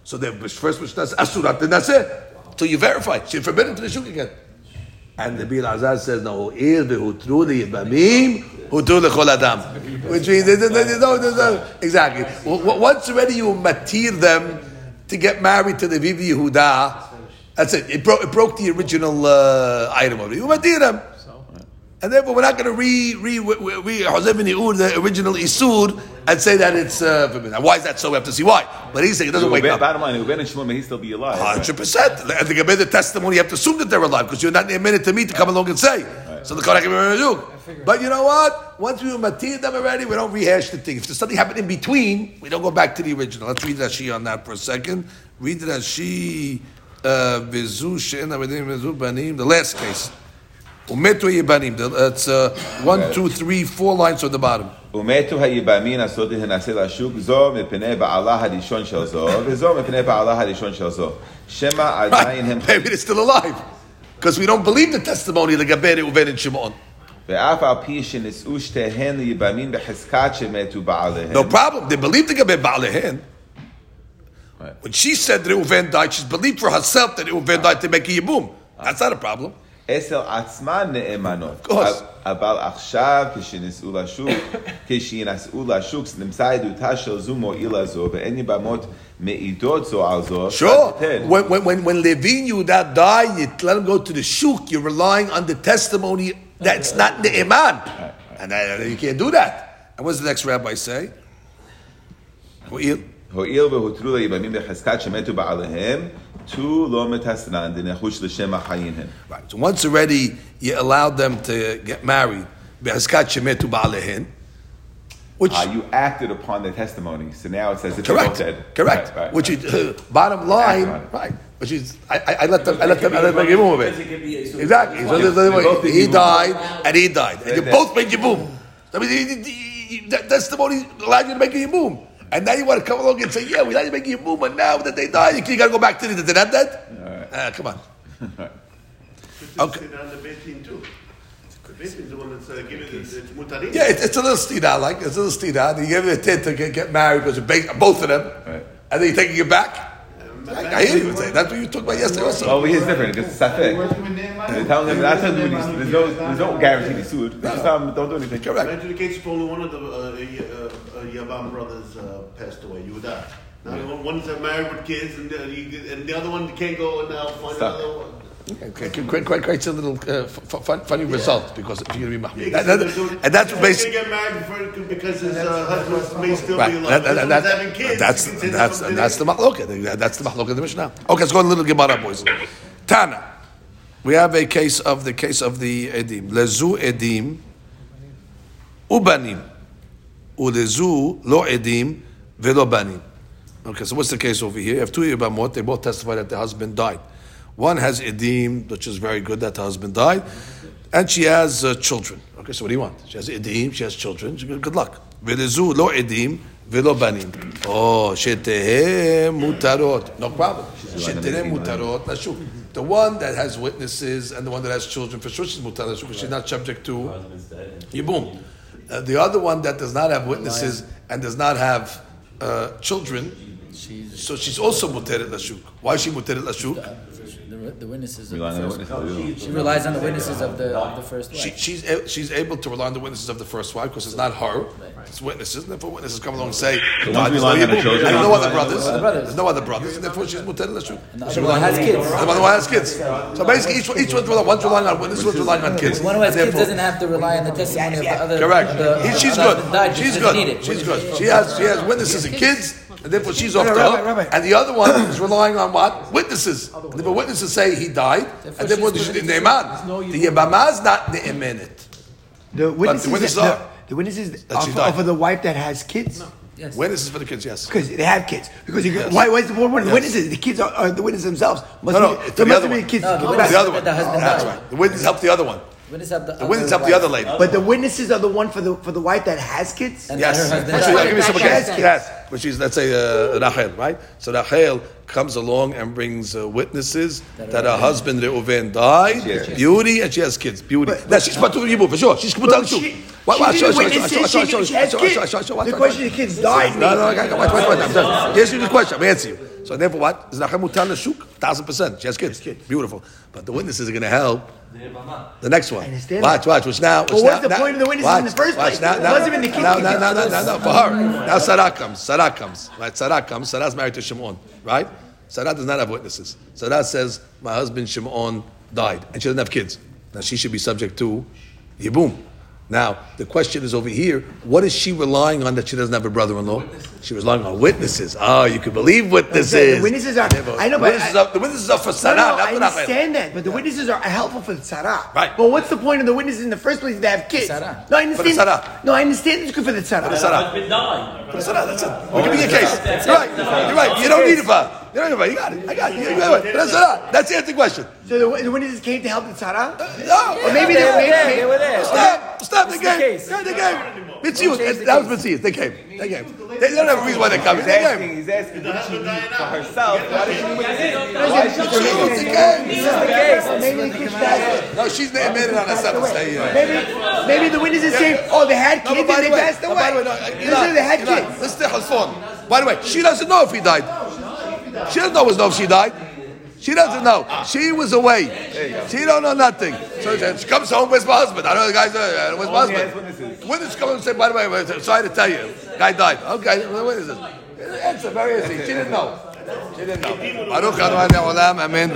So they first Mishnah asurat, then that's it. So you verify. She's forbidden to the shuk again. And the Bir Azaz says, no. Which means, there's, there's, no, there's no, exactly. Once already you matir them to get married to the Vivi Yehuda. That's it. It broke, it broke the original uh, item of it. You matir them. And therefore, we're not going to re re re re Hazem and Yehuda, the original Isur, and say that it's uh, forbidden. Why is that so? We have to see why. But he's saying it doesn't wake Reuben- up. Bottom line, Reuben and Shimon may still be alive. right? Hundred percent. And the Gabe the testimony, you have to assume that they're alive because you're not near a minute to me to come along and say. So the Korak can But you know what? Once we've matir them already, we don't rehash the thing. If there's something happened in between, we don't go back to the original. Let's read Rashi on that for a second. Read Rashi. uh, Vizu she'en avedim vizu. The last case. Umetu yibanim. The- It's uh, one, two, three, four lines on the bottom. ומתו היבמין הסודי הנעשה לשוק זו מפני בעלה הראשון של זו וזו מפני בעלה הראשון של זו שמא עדיין הם Maybe they're still alive. Because we don't believe the testimony of the Gabe Reuven and Shimon. ואף על פי שנישאו שתיהן ליבמין בחזקת שמתו בעליהם No problem. They believed the Gabe Ba'alehen. Right. When she said that Reuven died, she's believed for herself that Reuven died to make a yibum. That's not a problem. אצל עצמן נאמנות. course. אבל עכשיו כשנישאו לשוק, כשיינשאו לשוק, נמצא עדותה של זו מועילה זו, ואין יבמות מעידות זו על זו. Sure. תתן. When, when, when, when Levin Yehuda died, you let him go to the shuk, you're relying on the testimony that's not the iman. And uh, you can't do that. And what does the next rabbi say? Well, הואיל והותרו ליבמים בחזקת שמתו בעליהם, Two. Right. So once already you allowed them to get married, which uh, you acted upon their testimony. So now it says it's correct. Dead. Correct. Right, right, which right. is uh, bottom line. Right. Which is I, I, let them I let them I let them give him of it. Exactly. So he died and he died. And you both made your boom. I mean, the testimony allowed you to make your boom. And now you want to come along and say, yeah, we're you making a yibum, but now that they died, you, got to go back to the, they're not dead? Ah, come on. Okay. On the too. The the one that's uh, giving it, it's. Yeah, it's, it's a little stida, like it's a little stida. You give it a tit to get, get married because you're both of them, Right. and then you're taking it back. I, I hear you say that's what you talked about yesterday also. Well, here's different because it's safek. They're telling them not to do these. There's no, there's no guarantee they sued. They just tell them don't do anything. Correct. Imagine the case if only one of the uh, uh, uh, Yavam brothers uh, passed away. You would die. Now one- one's uh, married with kids, and, uh, you, and the other one can't go and now find Stuck. another one. Okay, quite, quite, quite a little uh, f- fun, funny result because if you're going to be Yeah, mahmir. That- that- and that's gonna basically get married for, because his uh, husband may still right. be That, alive. that, This that, one's having kids. that's you can say that's that's the else. mahloket. That's the mahloket of the Mishnah. Okay, let's go a little Gemara, boys. Tana, we have a case of the case of the edim. Lezu edim ubanim, ulezu lo edim velo banim. Okay, so what's the case over here? You have two ibamot. they both testify that the husband died. One has Edim, which is very good that the husband died, and she has uh, children. Okay, so what do you want? She has Edim, she has children, she- good luck. Velezu lo Edim, velo banim. Oh, shetehem mutarot. No problem. Shetehem mutarot lashuk. The one that has witnesses and the one that has children, for sure she's mutar lashuk, because she's not subject to. Yibum. Uh, the other one that does not have witnesses and does not have uh, children, so she's also muteret lashuk. Why is she muteret lashuk? The, the witnesses of Rely the on the first witnesses. She relies on the witnesses of the, of the first She, she's a- she's able to rely on the witnesses of the first wife because it's not her, it's witnesses. And therefore, witnesses come along and say, So "No, one's there's no the children, There's no other relying the brothers. brothers. There's no other brothers, and therefore she's muteret lashuk. And the other one has kids. The other one has kids. So basically, each, one- each one's relying, one's relying on witnesses, one's relying on kids. The one who has kids doesn't have to rely on the testimony of the other. Correct. The, He- she's good. She's she doesn't need good. She's good. She has she has witnesses and kids, and therefore she's off the Rabbi, hook. And the other one is relying on what witnesses. And therefore witnesses say he died, and therefore she's the good. neiman. The yabama is not ne'emenet. The witnesses, witnesses the, are- the witnesses That are, died. for the wife that has kids. Yes. Witnesses for the kids, yes. Because they have kids. Because you, why, why is the one of the Yes. witnesses? The kids are, are the witnesses themselves. Must No, no, be, it's the must other have been one. kids. No, the come witness- back. The other one. The husband That's right. The witnesses help the other one. Witness of the, The witnesses help the other lady. But the witnesses are the one for the for the wife that has kids. And Yes. her husband Actually, give you some She has kids. Yes. Which is, let's say, uh, Rachel, right? So Rachel comes along and brings uh, witnesses that her husband Reuven died, has beauty, and she has kids. Beauty. But- Now she's Patur Yibu for sure. She's Patur She, Yibu. she Watch, watch, didn't watch, witness watch, it, watch, she- The watch, question watch. the kids died. No, no, I got watch, watch, watch. I'm done. Here's the question. I'm answering you. So therefore, what is Rachel Mutar Lashuk? Thousand percent. She has kids. Beautiful. But the witnesses are going to help. The next one. Watch, watch. Which now? Which Well, what's now, the now- point of the witnesses watch, in the first watch, place? Now, It now, wasn't even the kids now, now, now, now, now, now, for her. Now Sarah comes. Sarah comes. Right? Sarah comes. Sarah's married to Shimon. Right? Sarah does not have witnesses. Sarah says, my husband Shimon died, and she doesn't have kids. Now she should be subject to Yibum. Now, the question is over here, what is she relying on that she doesn't have a brother-in-law? She was relying on witnesses. Oh, you can believe witnesses. The witnesses are. I know, the but witnesses, I- are, the witnesses are for Sarah, no, not I for Raphael. understand that, but the witnesses are helpful for Sarah. Right. But what's the point of the witnesses in the first place if they have kids? Tzara. No, I understand. For the tzara. No, I understand it's good for the tzara. the tzara. Husband died. For the Sarah, that's it. We can be oh, a case. You're right. You're right. You don't need it for. You don't need it. You got it. I got it. You got it. That's Sarah. That's the answer to the question. So the, the witnesses came to help the tzara? No. Or maybe They they, were maybe, there, they were there. Stop! Stop the It's the game! case. Yeah, they came. Mitzius, that was Mitzius. They came. They came. They don't have a reason why they're coming. He's They asking, came. he's asking, what she need for herself? Why does she need Mitzius, they came. maybe the kids. No, she's made made it on herself. Say, uh, Maybe, maybe the witnesses came, oh, they had No, kids and the they way, passed away. by the way, no, uh, Listen, Ilan, they had Ilan, kids. Listen to Hasfon. By the way, she doesn't know if he died. She doesn't always know if she died. She doesn't know. She was away. She don't know nothing. So she comes home. Where's my husband? I know the guy's. Uh, where's my has husband? witnesses. Witness come and say, by the way, sorry to tell you, guy died. Okay, what is this? Answer very easy. She didn't know. She didn't know. Baruch Adonai Olam. Amen.